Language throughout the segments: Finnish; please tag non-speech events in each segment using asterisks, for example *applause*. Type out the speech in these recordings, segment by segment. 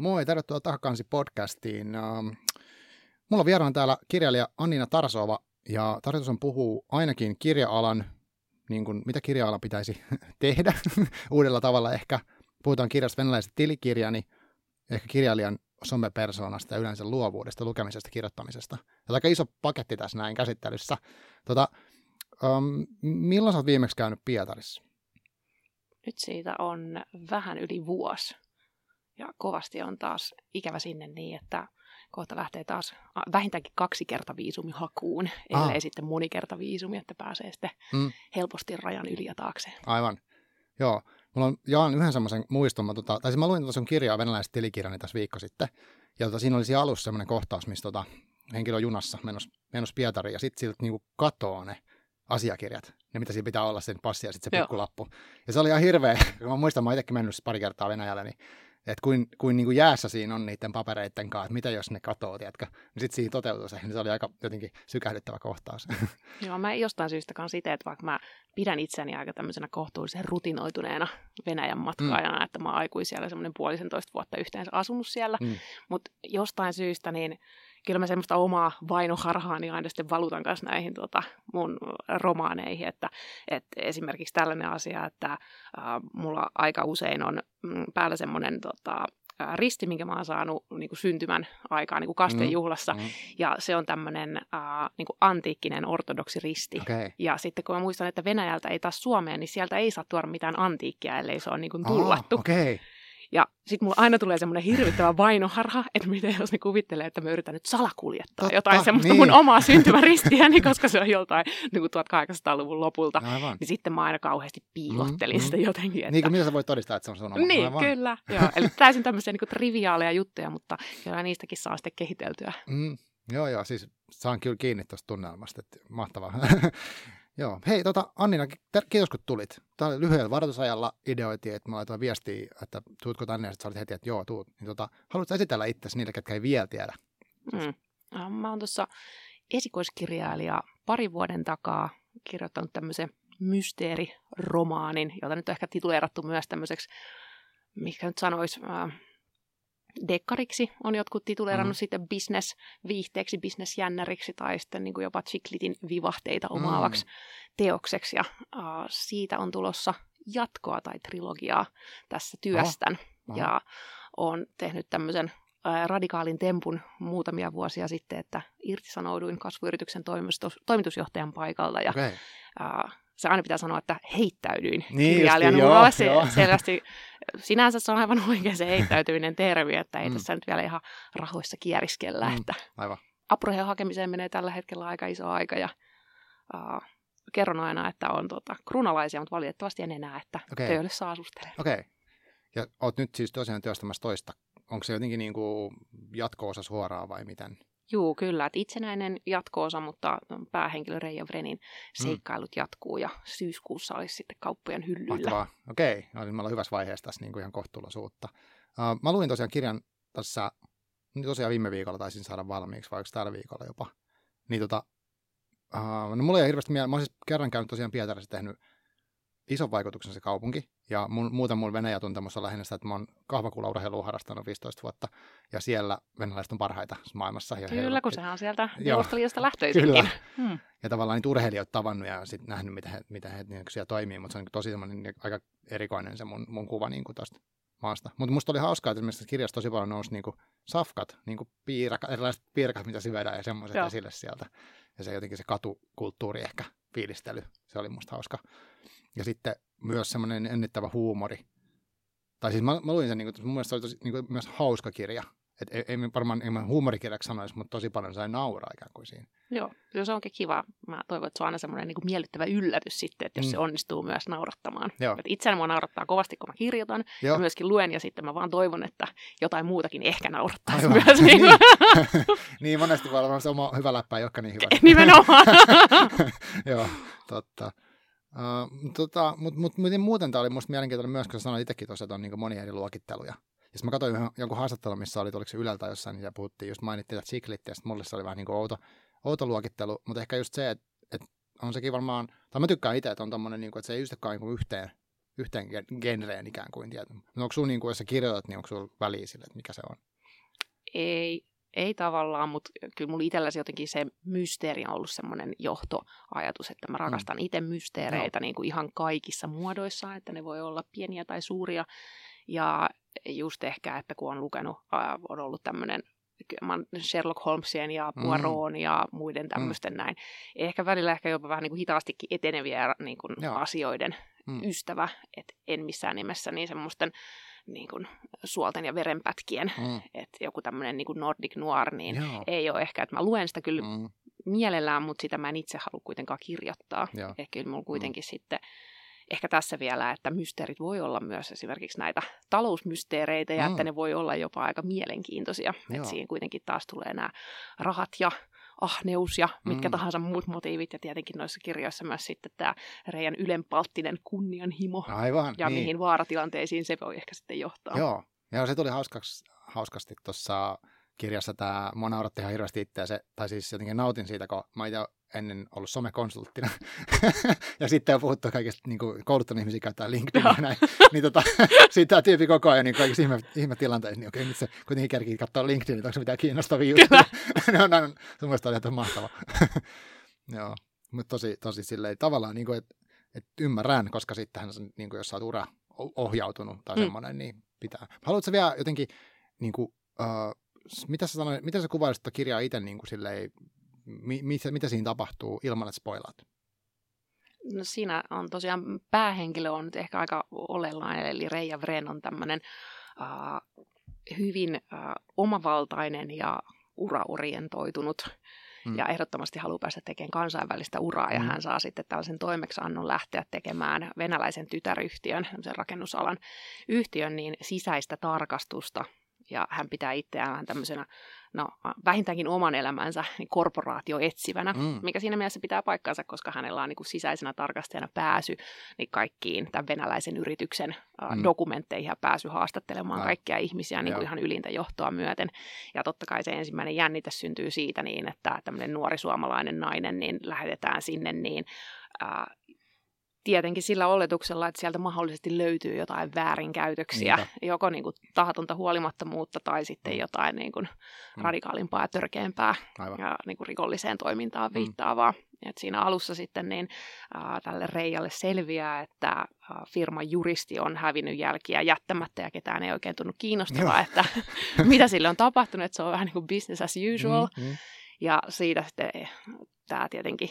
Moi, tervetuloa Takakansi podcastiin. Ähm, mulla on vieraana täällä kirjailija Annina Tarsova, ja tarkoitus on puhua ainakin kirja-alan, niin kuin, mitä kirja pitäisi *laughs* tehdä *laughs* uudella tavalla. Ehkä puhutaan kirjasta venäläisestä tilikirjani, ehkä kirjailijan somepersoonasta ja yleensä luovuudesta, lukemisesta, kirjoittamisesta. Ja aika iso paketti tässä näin käsittelyssä. Tota, um, milloin sä oot viimeksi käynyt Pietarissa? Nyt siitä on vähän yli vuosi. Ja kovasti on taas ikävä sinne niin, että kohta lähtee taas vähintäänkin kaksi kerta viisumi hakuun, ellei ah. sitten monikerta viisumi, että pääsee sitten mm. helposti rajan yli ja taakse. Aivan. Joo. Mulla on jaan yhden semmoisen muiston, mä, tota, tai siis mä luin tuota sun kirjaa venäläisestä tilikirjani tässä viikko sitten, ja tota, siinä oli alussa semmoinen kohtaus, missä tota, henkilö on junassa menossa, menossa Pietariin, ja sitten siltä niinku katoaa ne asiakirjat, ne mitä siinä pitää olla sen passi ja sitten se pikkulappu. Ja se oli ihan hirveä, *laughs* kun mä muistan, mä itsekin mennyt pari kertaa Venäjälle, niin että kuin, kuin, niin kuin jäässä siinä on niiden papereiden kanssa, että mitä jos ne katoo, tiedätkö? Niin sitten siinä toteutuu se, niin se oli aika jotenkin sykähdyttävä kohtaus. *laughs* Joo, mä jostain syystä kanssa itse, että vaikka mä pidän itseni aika tämmöisenä kohtuullisen rutinoituneena Venäjän matkaajana, mm. että mä oon siellä semmoinen puolisentoista vuotta yhteensä asunut siellä, mm. mutta jostain syystä niin kyllä mä semmoista omaa vainoharhaani aina sitten valutan kanssa näihin tota, mun romaaneihin, että, että esimerkiksi tällainen asia, että äh, mulla aika usein on mm, päällä semmoinen tota, risti, minkä mä oon saanut niin kuin syntymän aikaa niin kuin kastejuhlassa. Mm, mm. Ja se on tämmöinen äh, niin kuin antiikkinen ortodoksi risti. Okay. Ja sitten kun mä muistan, että Venäjältä ei taas Suomeen, niin sieltä ei saa tuoda mitään antiikkia, ellei se ole niin kuin tullattu. Oh, okay. Ja sitten mulla aina tulee semmoinen hirvittävä vainoharha, että miten jos ne kuvittelee, että mä yritän nyt salakuljettaa Totta, jotain semmoista niin. mun omaa syntymäristiäni, koska se on joltain niin kuin 1800-luvun lopulta. Aivan. Niin sitten mä aina kauheasti piilottelin mm, sitä mm. jotenkin. Että... Niin kuin mitä sä voit todistaa, että se on sun oma? Niin, Aivan. kyllä. Joo. Eli täysin tämmöisiä niin triviaaleja juttuja, mutta kyllä niistäkin saa sitten kehiteltyä. Mm. Joo, joo, siis saan kyllä kiinni tuosta tunnelmasta, että mahtavaa. Joo. Hei, tota, Annina, kiitos kun tulit. Tämä oli lyhyellä varoitusajalla ideoitiin, että mä laitoin viestiä, että tuutko tänne, ja sitten heti, että joo, tuut. Niin tota, haluatko esitellä itsesi niille, ketkä ei vielä tiedä? Mm. Mä oon tuossa esikoiskirjailija pari vuoden takaa kirjoittanut tämmöisen mysteeriromaanin, jota nyt on ehkä tituleerattu myös tämmöiseksi, mikä nyt sanoisi, äh, dekkariksi on jotkut tituleerannut mm. sitten business-viihteeksi, business-jännäriksi tai sitten niin kuin jopa chiklitin vivahteita omaavaksi mm. teokseksi. Ja uh, siitä on tulossa jatkoa tai trilogiaa tässä työstän. Oh. Oh. Ja olen tehnyt tämmöisen radikaalin tempun muutamia vuosia sitten, että irtisanouduin kasvuyrityksen toimitusjohtajan paikalta ja okay. uh, se aina pitää sanoa, että heittäydyin niin kirjailijan uralle. Se, *laughs* selvästi sinänsä se on aivan oikein se heittäytyminen termi, että ei mm. tässä nyt vielä ihan rahoissa kieriskellä. Mm, että aivan. Apuraheen hakemiseen menee tällä hetkellä aika iso aika ja uh, kerron aina, että on tota, kruunalaisia, mutta valitettavasti en enää, että okay. töille saa asustele. Okei. Okay. Ja oot nyt siis tosiaan työstämässä toista. Onko se jotenkin niin kuin jatko-osa suoraan vai miten? Joo, kyllä. Että itsenäinen jatkoosa, mutta päähenkilö Reija Vrenin mm. seikkailut mm. jatkuu ja syyskuussa olisi sitten kauppojen hyllyllä. Mahtavaa. Okei, okay. no, me ollaan hyvässä vaiheessa tässä niin kuin ihan kohtuullisuutta. Uh, mä luin tosiaan kirjan tässä, niin tosiaan viime viikolla taisin saada valmiiksi, vai tällä viikolla jopa. Niin tota, uh, no mulla ei hirveästi mieleen, mä olen siis kerran käynyt tosiaan Pietarissa tehnyt ison vaikutuksen se kaupunki. Ja mun, muuten mun Venäjä-tuntemus on lähinnä sitä, että mä oon kahvakulaurheilua harrastanut 15 vuotta. Ja siellä venäläiset on parhaita maailmassa. Ja kyllä, he, kun sehän on sieltä Neuvostoliitosta lähtöisinkin. Kyllä. Hmm. Ja tavallaan niitä urheilijoita tavannut ja sitten nähnyt, miten he, miten he niin siellä toimii. Mutta se on tosi semmoinen niin aika erikoinen se mun, mun kuva niin tuosta maasta. Mutta musta oli hauskaa, että esimerkiksi kirjassa tosi paljon nousi niin kuin safkat, niin kuin piiraka, erilaiset piirakat, mitä syvedään ja semmoiset esille sieltä. Ja se jotenkin se katukulttuuri ehkä fiilistely, se oli musta hauska. Ja sitten myös semmoinen ennittävä huumori. Tai siis mä, mä luin sen, niin kuin, mun mielestä se oli tosi, niin kuin, myös hauska kirja. Et ei, ei varmaan ei mä huumorikirjaksi sanoisi, mutta tosi paljon sai nauraa ikään kuin siinä. Joo, se onkin kiva. Mä toivon, että se on aina semmoinen niin miellyttävä yllätys sitten, että jos mm. se onnistuu myös naurattamaan. Itseäni mua naurattaa kovasti, kun mä kirjoitan Joo. ja myöskin luen, ja sitten mä vaan toivon, että jotain muutakin ehkä naurattaisi Aivan. myös. Niin, *laughs* niin monesti voi olla se oma hyvä läppä, ei niin hyvä. Nimenomaan. *laughs* Joo, totta. Uh, tota, Mutta mut, mut, muuten tämä oli minusta mielenkiintoinen myös, kun sanoit itsekin tuossa, että on niin monia eri luokitteluja. Ja sitten mä katsoin jonkun haastattelun, missä oli, oliko se Yleltä jossain, niin puhuttiin, just mainittiin että siklitti, ja sitten mulle se oli vähän niin kuin outo, outo luokittelu, mutta ehkä just se, että, että on sekin varmaan, tai mä tykkään itse, että on tommonen, niin kuin, että se ei ystäkään niin yhteen yhteen genreen ikään kuin tietyn. No onko sulla, niin kuin, jos sä kirjoitat, niin onko sulla väliä sille, että mikä se on? Ei, ei tavallaan, mutta kyllä mulla itselläsi jotenkin se mysteeri on ollut semmoinen johtoajatus, että mä mm. rakastan mm. itse mysteereitä no. niin kuin ihan kaikissa muodoissa, että ne voi olla pieniä tai suuria. Ja just ehkä, että kun on lukenut, on ollut tämmöinen Sherlock Holmesien ja. Poirot mm. ja muiden tämmöisten mm. näin. Ehkä välillä ehkä jopa vähän niin kuin hitaastikin eteneviä niin kuin asioiden mm. ystävä, että en missään nimessä niin semmoisten niin kuin, suolten ja verenpätkien, mm. että joku tämmöinen niin Nordic Noir, niin Joo. ei ole ehkä, että mä luen sitä kyllä mm. mielellään, mutta sitä mä en itse halua kuitenkaan kirjoittaa. Joo. Ehkä kyllä mulla kuitenkin mm. sitten ehkä tässä vielä, että mysteerit voi olla myös esimerkiksi näitä talousmysteereitä ja mm. että ne voi olla jopa aika mielenkiintoisia. Että siinä kuitenkin taas tulee nämä rahat ja ahneus ja mitkä mm. tahansa muut motiivit. Ja tietenkin noissa kirjoissa myös sitten tämä Reijan ylenpalttinen kunnianhimo. Aivan, Ja niin. mihin vaaratilanteisiin se voi ehkä sitten johtaa. Joo, ja se tuli hauskaksi, hauskasti tuossa kirjassa tämä, mua nauratti ihan hirveästi itseä se, tai siis jotenkin nautin siitä, kun mä itse ennen ollut somekonsulttina. *laughs* ja sitten on puhuttu kaikista, niin kuin kouluttanut ihmisiä käyttää LinkedInia ja näin. niin tota, *laughs* sitten tämä tyyppi koko ajan niin kaikissa ihme, ihmetilanteissa, niin okei, nyt se kuitenkin kerkii katsoa LinkedInia, onko se mitään kiinnostavia juttuja. *laughs* ne on aina, sun mielestä oli ihan mahtava. Joo, mutta tosi, tosi silleen tavallaan, niin kuin, että et ymmärrän, koska sittenhän niin kuin, jos sä oot ura ohjautunut tai mm. semmoinen, niin pitää. Haluatko vielä jotenkin, niin kuin, uh, mitä sä, sanoit, mitä sä kuvailisit kirjaa itse niin kuin silleen, mi, mitä, mitä siinä tapahtuu ilman, että spoilaat? No siinä on tosiaan päähenkilö on nyt ehkä aika olellainen, eli Reija Vren on tämmöinen uh, hyvin uh, omavaltainen ja uraorientoitunut mm. ja ehdottomasti haluaa päästä tekemään kansainvälistä uraa mm. ja hän saa sitten tällaisen toimeksiannon lähteä tekemään venäläisen tytäryhtiön, sen rakennusalan yhtiön, niin sisäistä tarkastusta ja hän pitää itseään tämmöisenä no, vähintäänkin oman elämänsä niin korporaatioetsivänä, mm. mikä siinä mielessä pitää paikkansa, koska hänellä on niin kuin sisäisenä tarkastajana pääsy niin kaikkiin tämän venäläisen yrityksen mm. dokumentteihin ja pääsy haastattelemaan no. kaikkia ihmisiä niin kuin ihan ylintä johtoa myöten. Ja totta kai se ensimmäinen jännite syntyy siitä niin, että tämmöinen nuori suomalainen nainen niin lähetetään sinne niin äh, tietenkin sillä oletuksella, että sieltä mahdollisesti löytyy jotain väärinkäytöksiä, Niinpä. joko niin kuin tahatonta huolimattomuutta tai sitten mm. jotain niin kuin mm. radikaalimpaa ja törkeämpää Aivan. ja niin kuin rikolliseen toimintaan mm. viittaavaa. Mm. Et siinä alussa sitten niin, äh, tälle Reijalle selviää, että äh, firman juristi on hävinnyt jälkiä jättämättä ja ketään ei oikein tunnu kiinnostavaa, että *laughs* mitä sille on tapahtunut, että se on vähän niin kuin business as usual. Mm, mm. Ja siitä sitten tämä tietenkin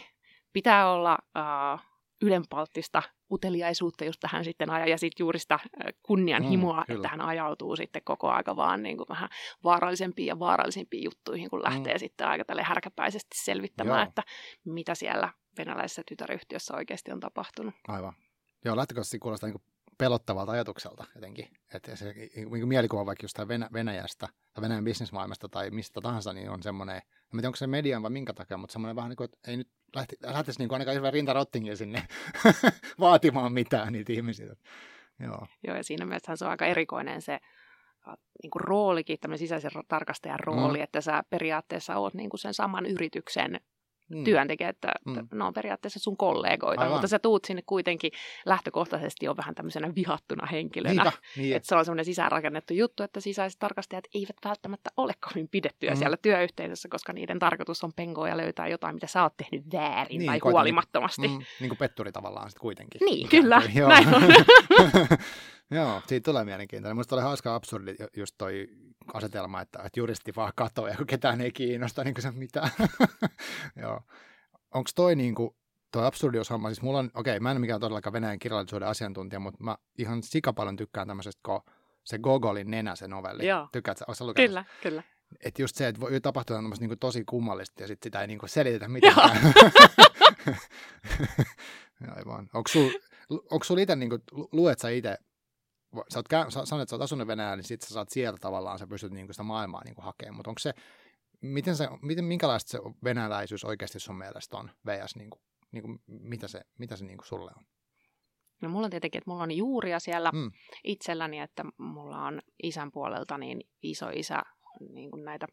pitää olla äh, ylenpalttista uteliaisuutta just tähän sitten ajaa, ja sitten juuri sitä kunnianhimoa, mm, että hän ajautuu sitten koko aika vaan niin kuin vähän vaarallisempiin ja vaarallisimpiin juttuihin, kun lähtee mm. sitten aika tälle härkäpäisesti selvittämään, Joo. että mitä siellä venäläisessä tytäryhtiössä oikeasti on tapahtunut. Aivan. Joo, lähtökohtaisesti kuulostaa niin pelottavalta ajatukselta jotenkin. Että se niin mielikuva vaikka just Venäjästä tai Venäjän bisnesmaailmasta tai mistä tahansa, niin on semmoinen, en tiedä onko se median vai minkä takia, mutta semmoinen vähän niin kuin, että ei nyt lähti, lähtisi niin kuin ainakaan hyvä rintarottingin sinne *laughs* vaatimaan mitään niitä ihmisiä. Joo. Joo, ja siinä mielessä se on aika erikoinen se niin kuin roolikin, tämmöinen sisäisen tarkastajan rooli, mm. että sä periaatteessa oot niin kuin sen saman yrityksen mm. työntekijät, että mm. ne on periaatteessa sun kollegoita, Aivan. mutta sä tuut sinne kuitenkin lähtökohtaisesti on vähän tämmöisenä vihattuna henkilönä. Niinpä, niin. Että se on semmoinen sisäänrakennettu juttu, että sisäiset tarkastajat eivät välttämättä ole kovin pidettyä mm. siellä työyhteisössä, koska niiden tarkoitus on pengoa ja löytää jotain, mitä sä oot tehnyt väärin niin, tai huolimattomasti. Mm, niin kuin petturi tavallaan sitten kuitenkin. Niin, kyllä. Näin on. *laughs* Joo, siitä tulee mielenkiintoinen. Minusta oli hauska absurdi just toi asetelma, että, että juristi vaan katoaa, kun ketään ei kiinnosta niin se mitään. *laughs* Joo. Onko toi niin kuin, toi absurdiushomma, siis mulla on, okei, okay, mä en ole mikään todellakaan Venäjän kirjallisuuden asiantuntija, mutta mä ihan sikapaljon tykkään tämmöisestä, kun se Gogolin nenä, se novelli. Joo. Tykkäät sä, Kyllä, kyllä. Että just se, että voi tapahtua tämmöistä niin tosi kummallista ja sitten sitä ei niin kuin selitetä mitenkään. *laughs* Aivan. Onko sulla sul itse, niin luet sä itse sä, oot, sä sanoit, että sä oot asunut Venäjällä, niin sit sä saat sieltä tavallaan, sä pystyt niinku sitä maailmaa niinku hakemaan, mutta onko se, miten se, miten, minkälaista se venäläisyys oikeasti sun mielestä on VS, niinku, niinku, mitä se, mitä se niinku sulle on? No mulla on tietenkin, että mulla on juuria siellä mm. itselläni, että mulla on isän puolelta niin iso isä niin kuin näitä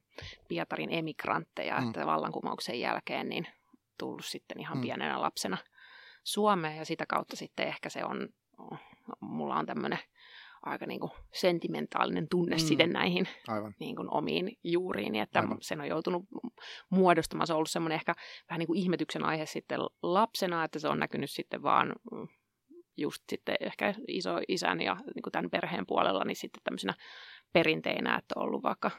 Pietarin emigrantteja, mm. että vallankumouksen jälkeen niin tullut sitten ihan mm. pienenä lapsena Suomeen ja sitä kautta sitten ehkä se on mulla on tämmöinen aika niin kuin sentimentaalinen tunne mm. näihin Aivan. Niin kuin omiin juuriin, että Aivan. sen on joutunut muodostamaan. Se on ollut semmoinen ehkä vähän niin kuin ihmetyksen aihe sitten lapsena, että se on näkynyt sitten vaan mm, just sitten ehkä iso isän ja niin kuin tämän perheen puolella, niin sitten tämmöisenä perinteinä, että on ollut vaikka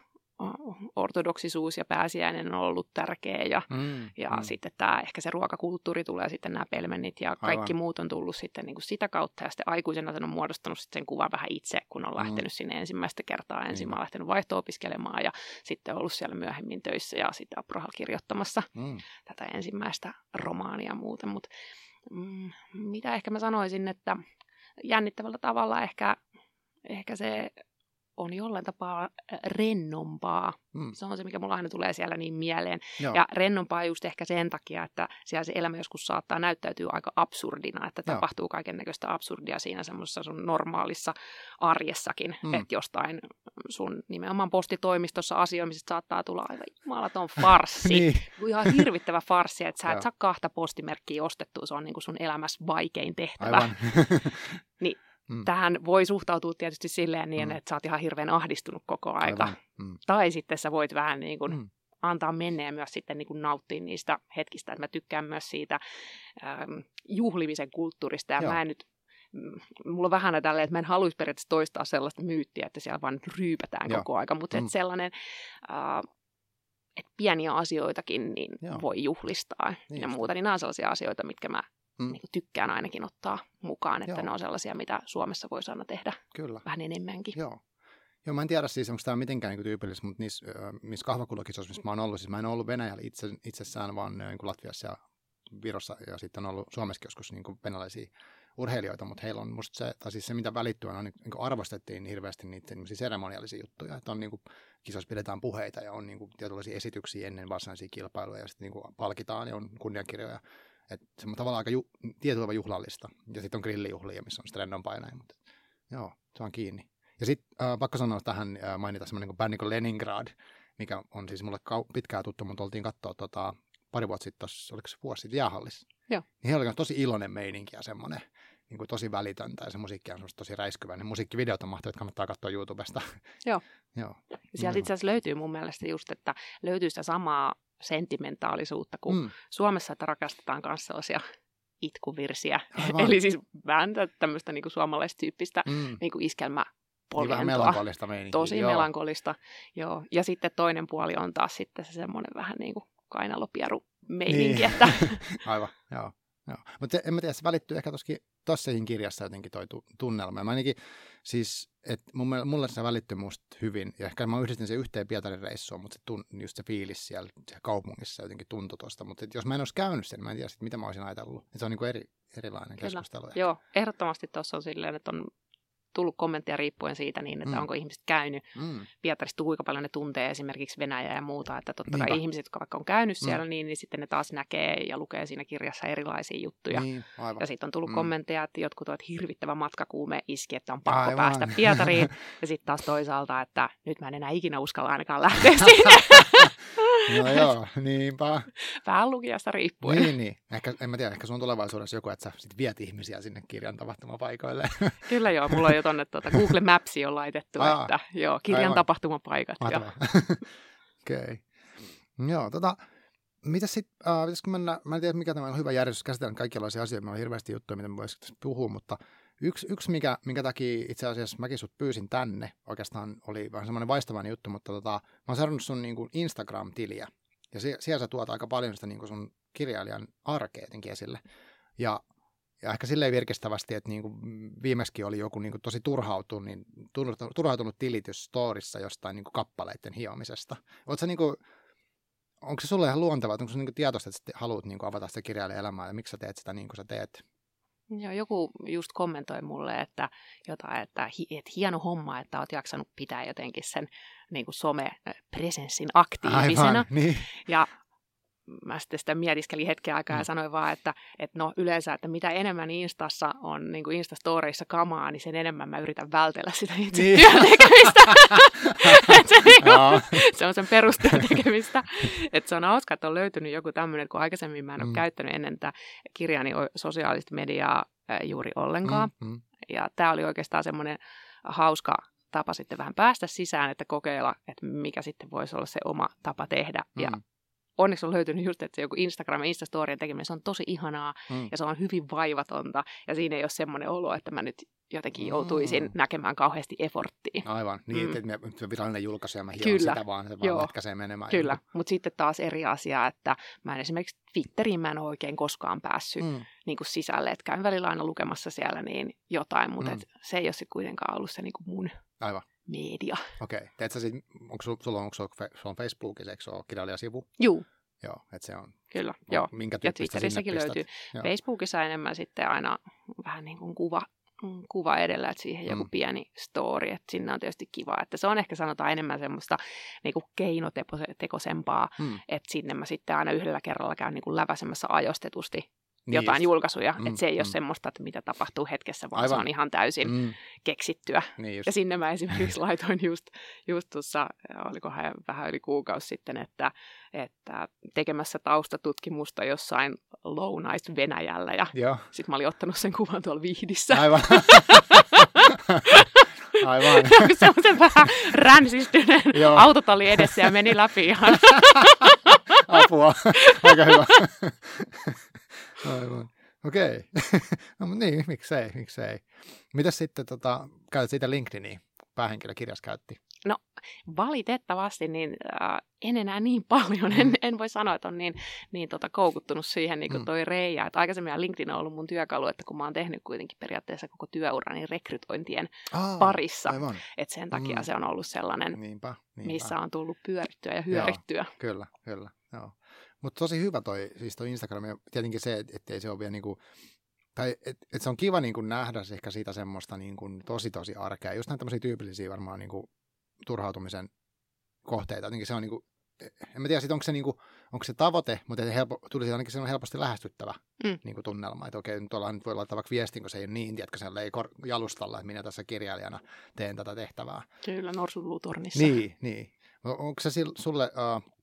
ortodoksisuus ja pääsiäinen on ollut tärkeä ja, mm, ja mm. sitten tämä, ehkä se ruokakulttuuri tulee sitten nämä pelmennit ja kaikki Aivan. muut on tullut sitten niin kuin sitä kautta ja sitten aikuisena sen on muodostanut sitten sen kuvan vähän itse, kun on mm. lähtenyt sinne ensimmäistä kertaa. Ensin mm. mä olen lähtenyt vaihto-opiskelemaan ja sitten ollut siellä myöhemmin töissä ja sitten Aprohal kirjoittamassa mm. tätä ensimmäistä romaania muuten, mutta mm, mitä ehkä mä sanoisin, että jännittävällä tavalla ehkä, ehkä se on jollain tapaa rennompaa. Mm. Se on se, mikä mulla aina tulee siellä niin mieleen. Joo. Ja rennompaa just ehkä sen takia, että siellä se elämä joskus saattaa näyttäytyä aika absurdina, että Joo. tapahtuu kaiken näköistä absurdia siinä semmoisessa sun normaalissa arjessakin, mm. että jostain sun nimenomaan postitoimistossa asioimisesta saattaa tulla aivan jumalaton farssi. *laughs* niin. Ihan hirvittävä farssi, että sä et saa kahta postimerkkiä ostettua, se on niin kuin sun elämässä vaikein tehtävä. Aivan. *laughs* niin Mm. Tähän voi suhtautua tietysti silleen niin, mm. että sä oot ihan hirveän ahdistunut koko aika. Mm. Tai sitten sä voit vähän niin kuin mm. antaa mennä ja myös sitten niin kuin nauttia niistä hetkistä. Että mä tykkään myös siitä ähm, juhlimisen kulttuurista ja Joo. mä en nyt mm, mulla on vähän tällä, että mä en haluaisi periaatteessa toistaa sellaista myyttiä, että siellä vaan ryypätään Joo. koko aika, mutta mm. sellainen, äh, että pieniä asioitakin niin voi juhlistaa niin ja muuta, niin nämä on sellaisia asioita, mitkä mä mm. niin tykkään ainakin ottaa mukaan, että Joo. ne on sellaisia, mitä Suomessa voisi aina tehdä Kyllä. vähän enemmänkin. Joo. Joo, mä en tiedä siis, onko tämä mitenkään niin tyypillistä, mutta niissä, missä kahvakullakisoissa, missä mä oon ollut, siis mä en ollut Venäjällä itse, itsessään, vaan niin kuin Latviassa ja Virossa ja sitten on ollut Suomessakin joskus niin kuin venäläisiä urheilijoita, mutta heillä on musta se, tai siis se mitä välittyy, on niin kuin arvostettiin hirveästi niitä seremoniallisia juttuja, että on niin kuin, kisoissa pidetään puheita ja on niin kuin, tietynlaisia esityksiä ennen varsinaisia kilpailuja ja sitten niin kuin, palkitaan ja on kunniakirjoja että se on tavallaan aika ju, tietyllä juhlallista. Ja sitten on grillijuhlia, missä on sitten painaa. Mutta joo, se on kiinni. Ja sitten äh, pakko sanoa tähän äh, mainita semmoinen kuin bändi kuin Leningrad, mikä on siis mulle kau- pitkään tuttu, mutta oltiin katsoa tota, pari vuotta sitten, oliko se vuosi sitten jäähallissa. Joo. Niin heillä oli tosi iloinen meininki ja semmoinen niin kuin tosi välitöntä ja se musiikki on tosi räiskyvä. Ne musiikkivideot on mahtavat, kannattaa katsoa YouTubesta. Joo. *laughs* Joo. Sieltä itse asiassa löytyy mun mielestä just, että löytyy sitä samaa sentimentaalisuutta, kun mm. Suomessa että rakastetaan myös sellaisia itkuvirsiä. Aivan. *laughs* Eli siis vähän tämmöistä niin suomalaistyyppistä mm. niin iskelmä niin melankolista Tosi joo. melankolista, joo. Ja sitten toinen puoli on taas sitten se semmoinen vähän niin kuin kainalopieru meininki. Niin. Että... *laughs* Aivan, joo. Joo. Mutta en mä tiedä, se välittyy ehkä tuossakin kirjassa jotenkin toi tunnelma. Mä ainakin Siis, että mun, mulle se välittyy musta hyvin, ja ehkä mä yhdistin sen yhteen Pietarin reissuun, mutta se tun, just se fiilis siellä, siellä kaupungissa jotenkin tuntui tuosta. Mutta jos mä en olisi käynyt sen, mä en tiedä, sit, mitä mä olisin ajatellut. Et se on niin kuin eri, erilainen Kyllä. keskustelu. Joo, ehdottomasti tuossa on silleen, että on tullut kommentteja riippuen siitä, niin että mm. onko ihmiset käynyt mm. Pietarista, kuinka paljon ne tuntee esimerkiksi Venäjää ja muuta. Että totta kai ihmiset, jotka vaikka on käynyt siellä, mm. niin, niin sitten ne taas näkee ja lukee siinä kirjassa erilaisia juttuja. Niin, ja sitten on tullut mm. kommentteja, että jotkut ovat hirvittävä matkakuume iski, että on pakko aivan. päästä Pietariin. *laughs* ja sitten taas toisaalta, että nyt mä en enää ikinä uskalla ainakaan lähteä *laughs* sinne. *laughs* no *laughs* joo, niinpä. Vähän lukijasta riippuen. Niin, niin. Ehkä, en mä tiedä, ehkä sun tulevaisuudessa joku, että sä sit viet ihmisiä sinne kirjan tapahtumapaikoille. *laughs* Kyllä joo, mulla on jo tonne tuota, Google Mapsiin on laitettu, Aa, että joo, kirjan aivan. tapahtumapaikat. *laughs* Okei. okay. Joo, tota, mitä sitten, äh, pitäisikö mennä, mä en tiedä mikä tämä on hyvä järjestys, käsitellä kaikenlaisia asioita, meillä on hirveästi juttuja, mitä me voisi puhua, mutta yksi, yksi mikä, minkä takia itse asiassa mäkin sut pyysin tänne, oikeastaan oli vähän semmoinen vaistavainen juttu, mutta tota, mä oon seurannut sun niin kuin Instagram-tiliä, ja sie, siellä sä tuot aika paljon sitä niin kuin sun kirjailijan arkea esille, ja ja ehkä silleen virkistävästi, että niin kuin viimeksi oli joku niin kuin tosi turhautunut, niin turhautunut tilitys storissa jostain niin kuin kappaleiden hiomisesta. Oletko niin kuin, onko se sulle ihan luontevaa, onko se niin tietoista, että haluat niin kuin avata sitä kirjailijan elämää ja miksi sä teet sitä niin kuin sä teet? Joo, joku just kommentoi mulle, että, jotain, että, että hieno homma, että olet jaksanut pitää jotenkin sen niin kuin some-presenssin aktiivisena. Aivan, niin. Ja mä sitten sitä mietiskelin hetken aikaa mm. ja sanoin vaan, että, että no yleensä, että mitä enemmän Instassa on niin kuin Instastoreissa kamaa, niin sen enemmän mä yritän vältellä sitä *laughs* itse niin. työntekemistä. *laughs* se, niin kuin, se on sen perustyön tekemistä. että se on hauska, että on löytynyt joku tämmöinen, kun aikaisemmin mä en ole mm. käyttänyt ennen tätä kirjani sosiaalista mediaa juuri ollenkaan. Mm, mm. Ja tämä oli oikeastaan semmoinen hauska tapa sitten vähän päästä sisään, että kokeilla, että mikä sitten voisi olla se oma tapa tehdä. Mm. Ja onneksi on löytynyt just, että se joku Instagram ja Instastorien tekeminen, se on tosi ihanaa mm. ja se on hyvin vaivatonta ja siinä ei ole semmoinen olo, että mä nyt jotenkin joutuisin mm. näkemään kauheasti eforttia. Aivan, niin, mm. että me virallinen julkaisu ja mä hion Kyllä. sitä vaan, se vaan lätkäsee menemään. Kyllä, mutta sitten taas eri asia, että mä en esimerkiksi Twitteriin mä en ole oikein koskaan päässyt mm. niin kuin sisälle, että käyn välillä aina lukemassa siellä niin jotain, mutta mm. se ei ole sitten kuitenkaan ollut se niin kuin mun Aivan. Media. Okei, okay. teet sä sit, onko sulla, sulla, onko sulla, on Facebookissa, eikö se ole kirjailijasivu? Joo. Joo, että se on. Kyllä, no, joo. Minkä ja Twitterissäkin löytyy. Joo. Facebookissa enemmän sitten aina vähän niin kuin kuva, mm, kuva edellä, että siihen mm. joku pieni story, että sinne on tietysti kiva, että se on ehkä sanotaan enemmän semmoista niin kuin keinotekosempaa, mm. että sinne mä sitten aina yhdellä kerralla käyn niin kuin läväsemässä ajostetusti niin jotain julkaisuja. Mm, että se ei mm. ole semmoista, että mitä tapahtuu hetkessä, vaan Aivan. se on ihan täysin mm. keksittyä. Niin ja sinne mä esimerkiksi *laughs* laitoin just, just tuossa, olikohan vähän yli kuukausi sitten, että, että tekemässä taustatutkimusta jossain Lounais-Venäjällä. Ja sitten mä olin ottanut sen kuvan tuolla Vihdissä. Aivan. *laughs* Aivan. Semmoisen vähän ränsistyneen autotalli edessä ja meni läpi ihan. *laughs* Apua. Aika hyvä. Aivan. Okei. Okay. *laughs* no niin, miksei, miksei. Mitäs sitten, tota, käytät siitä LinkedInia, päähenkilökirjas käytti? No valitettavasti niin äh, en enää niin paljon, en, mm. en voi sanoa, että on niin, niin tota, koukuttunut siihen niin kuin mm. toi Reija. Että aikaisemmin LinkedIn on ollut mun työkalu, että kun mä oon tehnyt kuitenkin periaatteessa koko työurani rekrytointien Aa, parissa, että sen takia mm. se on ollut sellainen, niinpä, niinpä. missä on tullut pyörittyä ja hyörittyä. Joo, kyllä, kyllä. Joo. Mutta tosi hyvä toi, siis toi Instagram, ja tietenkin se, että ei se ole vielä niinku, tai et, et se on kiva niinku nähdä ehkä siitä semmoista niinku tosi tosi arkea, just näitä tämmöisiä tyypillisiä varmaan niinku turhautumisen kohteita, jotenkin se on niinku, en mä tiedä sit onko se, niinku, onko se tavoite, mutta se helpo, tulisi ainakin se on helposti lähestyttävä mm. niinku tunnelma, että okei, nyt ollaan, nyt voi laittaa vaikka viestin, kun se ei ole niin, tiedätkö, siellä ei kor- jalustalla, että minä tässä kirjailijana teen tätä tehtävää. Kyllä, norsulutornissa. Niin, niin. Onko se sulle, uh,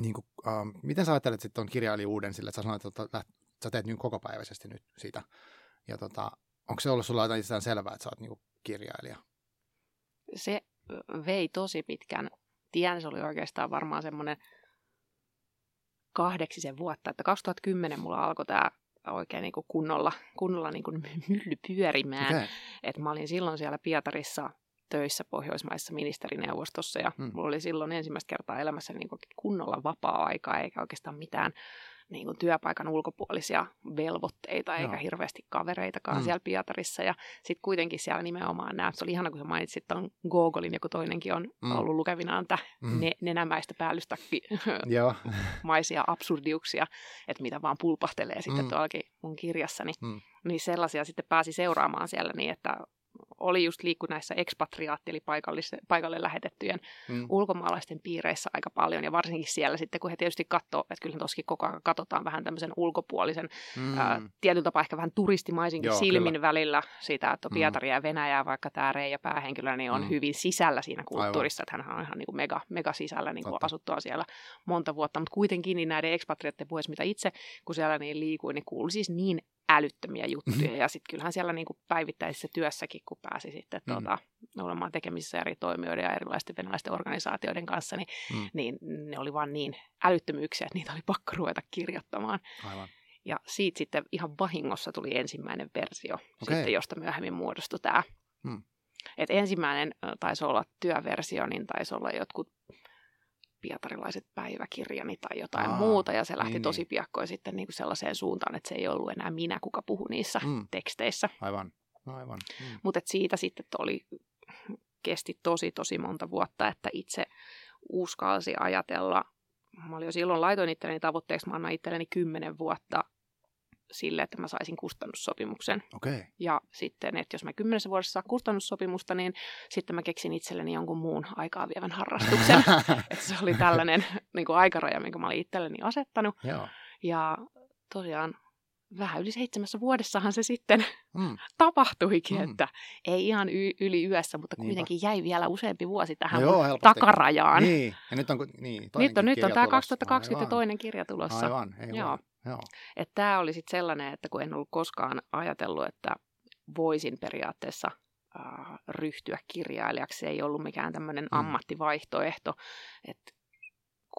niin kuin, uh, miten sä ajattelet sitten tuon kirjailijuuden sille, että sä sanoit, että sä teet niin kokopäiväisesti nyt siitä. Ja tota, onko se ollut sulla jotain selvää, että sä oot niin kirjailija? Se vei tosi pitkän tien. Se oli oikeastaan varmaan semmoinen kahdeksisen vuotta. Että 2010 mulla alkoi tämä oikein niin kuin kunnolla, kunnolla niin kuin mylly pyörimään. Okay. Et mä olin silloin siellä Pietarissa töissä Pohjoismaissa ministerineuvostossa ja mm. mulla oli silloin ensimmäistä kertaa elämässä niin kunnolla vapaa-aikaa eikä oikeastaan mitään niin kuin työpaikan ulkopuolisia velvoitteita eikä Joo. hirveästi kavereitakaan mm. siellä Pietarissa. Ja sitten kuitenkin siellä nimenomaan nämä, se oli ihana kun sä mainitsit tuon Gogolin, joku toinenkin on mm. ollut lukevinaan tätä mm. ne, nenämäistä päällystakki *laughs* maisia absurdiuksia, että mitä vaan pulpahtelee sitten mm. tuollakin mun kirjassani. Mm. Niin sellaisia sitten pääsi seuraamaan siellä niin, että oli just liikku näissä ekspatriaatti, eli paikalle lähetettyjen mm. ulkomaalaisten piireissä aika paljon, ja varsinkin siellä sitten, kun he tietysti katsoo, että kyllä toskin koko ajan katsotaan vähän tämmöisen ulkopuolisen, mm. ää, tietyllä tapaa ehkä vähän turistimaisinkin Joo, silmin kyllä. välillä sitä, että mm. Pietari ja Venäjä, vaikka tämä Reija päähenkilö, niin on mm. hyvin sisällä siinä kulttuurissa, Aivan. että hän on ihan niin kuin mega, mega sisällä niin kuin asuttua siellä monta vuotta, mutta kuitenkin niin näiden ekspatriaiden puheessa, mitä itse, kun siellä niin liikuin, niin kuuli siis niin älyttömiä juttuja. Mm-hmm. Ja sitten kyllähän siellä niin kuin päivittäisessä työssäkin, kun pääsi sitten mm-hmm. tuota, olemaan tekemisissä eri toimijoiden ja erilaisten venäläisten organisaatioiden kanssa, niin, mm. niin ne oli vaan niin älyttömyyksiä, että niitä oli pakko ruveta kirjoittamaan. Aivan. Ja siitä sitten ihan vahingossa tuli ensimmäinen versio, okay. sitten, josta myöhemmin muodostui tämä. Mm. Et ensimmäinen taisi olla työversio, niin taisi olla jotkut pietarilaiset päiväkirjani tai jotain Aa, muuta, ja se lähti niin, tosi niin. piakkoin sitten niin kuin sellaiseen suuntaan, että se ei ollut enää minä, kuka puhui niissä mm. teksteissä. Aivan, aivan. Mm. Mutta siitä sitten oli, kesti tosi tosi monta vuotta, että itse uskalsi ajatella, mä olin jo silloin laitoin itselleni tavoitteeksi, mä annan itselleni kymmenen vuotta sille, että mä saisin kustannussopimuksen. Okay. Ja sitten, että jos mä kymmenessä vuodessa saa kustannussopimusta, niin sitten mä keksin itselleni jonkun muun aikaa vievän harrastuksen. *laughs* että se oli tällainen niin kuin aikaraja, minkä mä olin itselleni asettanut. Joo. Ja tosiaan vähän yli seitsemässä vuodessahan se sitten mm. tapahtuikin, mm. että ei ihan y- yli yössä, mutta kuitenkin Niinpä. jäi vielä useampi vuosi tähän no joo, takarajaan. Niin, ja nyt on, niin, nyt on, nyt on tämä 2020 toinen kirja tulossa. Aivan, ei joo. Joo. Että tämä oli sitten sellainen, että kun en ollut koskaan ajatellut, että voisin periaatteessa äh, ryhtyä kirjailijaksi. Se ei ollut mikään tämmöinen mm. ammattivaihtoehto, että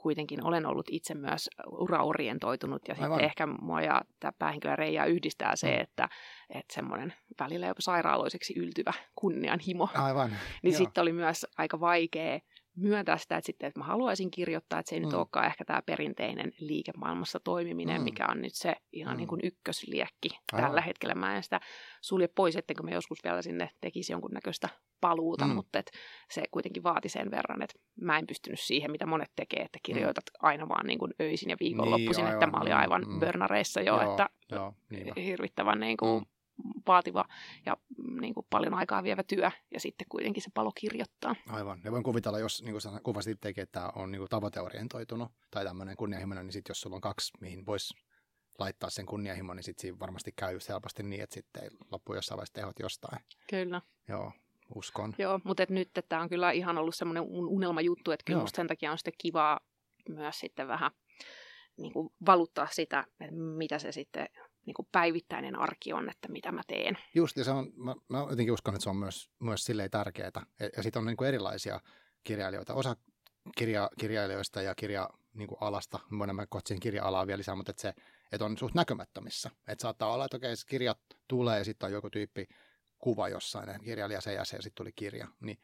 kuitenkin olen ollut itse myös uraorientoitunut ja sitten ehkä mua ja tämä päähenkilö Reija yhdistää se, mm. että, että semmoinen välillä jopa sairaaloiseksi yltyvä kunnianhimo. Aivan. *laughs* niin sitten oli myös aika vaikea myöntää sitä, että, sitten, että mä haluaisin kirjoittaa, että se ei mm. nyt olekaan ehkä tämä perinteinen liikemaailmassa toimiminen, mm. mikä on nyt se ihan mm. niin kuin ykkösliekki Aivan. tällä hetkellä. Mä en sitä sulje pois, ettenkö mä joskus vielä sinne tekisi jonkunnäköistä paluuta, mm. mutta et se kuitenkin vaati sen verran, että mä en pystynyt siihen, mitä monet tekee, että mm. kirjoitat mm. aina vaan niin kuin öisin ja viikonloppuisin, niin, että mä olin aivan mm. börnareissa jo, joo, että joo, hirvittävän niin kuin mm vaativa ja mm, niin kuin paljon aikaa vievä työ, ja sitten kuitenkin se palo kirjoittaa. Aivan. Ja voin kuvitella, jos niin kuin kuvasit itsekin, että on niin kuin tavoiteorientoitunut tai tämmöinen kunnianhimoinen, niin sitten jos sulla on kaksi, mihin voisi laittaa sen kunnianhimon, niin sitten siinä varmasti käy just helposti niin, että sitten ei loppu jossain vaiheessa tehot jostain. Kyllä. Joo, uskon. Joo, mutta et nyt tämä on kyllä ihan ollut semmoinen unelmajuttu, että kyllä musta sen takia on sitten kivaa myös sitten vähän niin kuin valuttaa sitä, että mitä se sitten niin kuin päivittäinen arki on, että mitä mä teen. Just, ja se on, mä, mä jotenkin uskon, että se on myös, myös silleen tärkeää. Ja, ja sitten on niin kuin erilaisia kirjailijoita. Osa kirja, kirjailijoista ja kirja niin kuin alasta, voidaan mä kotsin kirja-alaa vielä lisää, mutta että se että on suht näkymättömissä. Että saattaa olla, että okei, kirjat tulee ja sitten on joku tyyppi kuva jossain, ja kirjailija se ja se ja sitten tuli kirja. Niin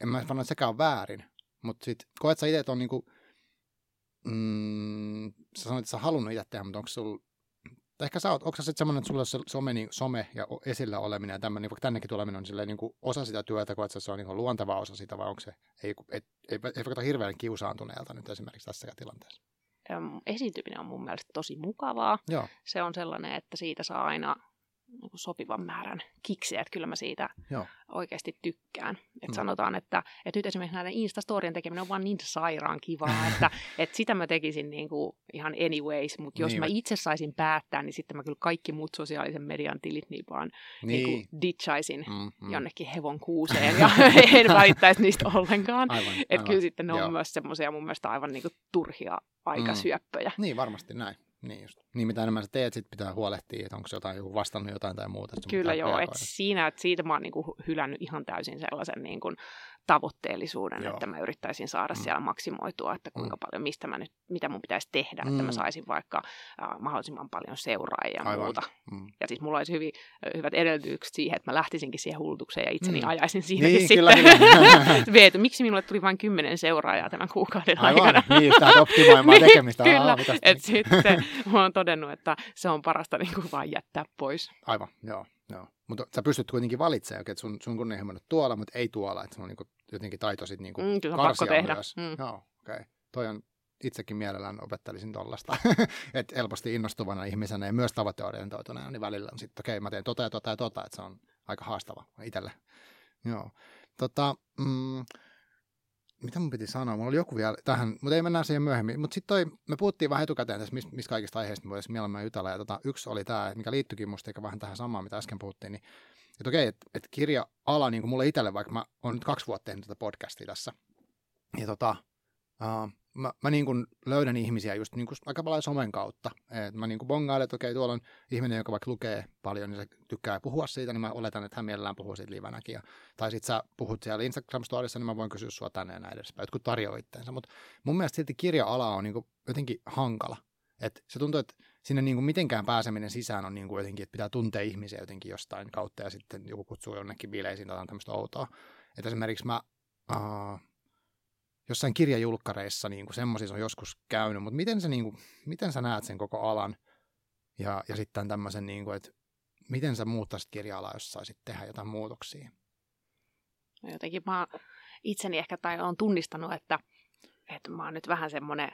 en mä sano, että sekään on väärin, mutta sitten koet sä itse, että on niinku, mm, sä sanoit, että sä halunnut itse tehdä, mutta onko sulla ehkä sä oot, onko sä sitten semmoinen, että sulla se some, niin, some ja esillä oleminen ja tämmöinen, niin vaikka tännekin tuleminen on silleen, niin kuin osa sitä työtä, kun se on niin kuin luonteva osa sitä, vai onko se, ei, ei, ei, ei vaikka hirveän kiusaantuneelta nyt esimerkiksi tässä tilanteessa? Esiintyminen on mun mielestä tosi mukavaa. Joo. Se on sellainen, että siitä saa aina niin kuin sopivan määrän kiksiä, että kyllä mä siitä Joo. oikeasti tykkään. Et mm. Sanotaan, että, että nyt esimerkiksi näiden Instastorien tekeminen on vaan niin sairaan kivaa, *laughs* että, että sitä mä tekisin niin kuin ihan anyways, mutta jos niin. mä itse saisin päättää, niin sitten mä kyllä kaikki muut sosiaalisen median tilit niin vaan niin. Niin kuin ditchaisin mm, mm. jonnekin hevon kuuseen *laughs* ja *laughs* en välittäisi niistä ollenkaan. Että kyllä sitten ne on Joo. myös semmoisia mun mielestä aivan niin kuin turhia aikasyöppöjä. Mm. Niin, varmasti näin. Niin, just. niin mitä enemmän sä teet, sit pitää huolehtia, että onko jotain joku vastannut jotain tai muuta. Kyllä joo, että siinä, että siitä mä oon niinku hylännyt ihan täysin sellaisen niinku tavoitteellisuuden, Joo. että mä yrittäisin saada mm. siellä maksimoitua, että kuinka mm. paljon, mistä mä nyt, mitä mun pitäisi tehdä, mm. että mä mm. saisin vaikka äh, mahdollisimman paljon seuraajia ja Aivan. muuta. Mm. Ja siis mulla olisi hyvin, hyvät edellytykset siihen, että mä lähtisinkin siihen hulutukseen ja itseni mm. ajaisin siinäkin niin, sitten. Kyllä, *laughs* Veetu, miksi minulle tuli vain kymmenen seuraajaa tämän kuukauden Aivan. aikana? Niin, sitä optimoimaan *laughs* niin, tekemistä. kyllä, että sitten mä oon todennut, että se on parasta niin kuin vaan jättää pois. Aivan, joo. Joo. Mutta sä pystyt kuitenkin valitsemaan, että sun, sun kunnianhimo on tuolla, mutta ei tuolla, että se on niin jotenkin taito sitten niin mm, kyllä pakko tehdä. Myös. Mm. Joo, okei. Okay. Toi on itsekin mielellään opettelisin tollasta. *laughs* että helposti innostuvana ihmisenä ja myös tavoiteorientoituneena, niin välillä on sitten, okei, okay, mä teen tota ja tota ja tota, että se on aika haastava itselle. Joo. Tota, mm, mitä mun piti sanoa? Mulla oli joku vielä tähän, mutta ei mennä siihen myöhemmin. Mutta sitten me puhuttiin vähän etukäteen tässä, mistä mis kaikista aiheista me voisi mielellään jutella. Ja tota, yksi oli tämä, mikä liittyikin musta eikä vähän tähän samaan, mitä äsken puhuttiin, niin että okei, että et kirja-ala niin kuin mulle itselle, vaikka mä oon nyt kaksi vuotta tehnyt tätä podcastia tässä, ja tota, uh, mä, mä niin kuin löydän ihmisiä just niin kuin aika paljon somen kautta. Et mä niin kuin bongailen, että okei, tuolla on ihminen, joka vaikka lukee paljon, niin se tykkää puhua siitä, niin mä oletan, että hän mielellään puhuu siitä livenäkin. Ja, tai sitten sä puhut siellä Instagram-storissa, niin mä voin kysyä sua tänne ja näin edespäin. Jotkut tarjoaa itteensä. Mutta mun mielestä silti kirja-ala on niin kuin jotenkin hankala. Et se tuntuu, että sinne niin kuin mitenkään pääseminen sisään on niin kuin jotenkin, että pitää tuntea ihmisiä jotenkin jostain kautta ja sitten joku kutsuu jonnekin bileisiin tai tämmöistä outoa. Että esimerkiksi mä uh, jossain kirjajulkkareissa niin semmoisissa on joskus käynyt, mutta miten, se, niin kuin, miten sä näet sen koko alan ja, ja sitten tämmöisen, niin kuin, että miten sä muuttaisit kirja-alaa, jos saisit tehdä jotain muutoksia? No jotenkin mä itseni ehkä tai olen tunnistanut, että, että mä oon nyt vähän semmoinen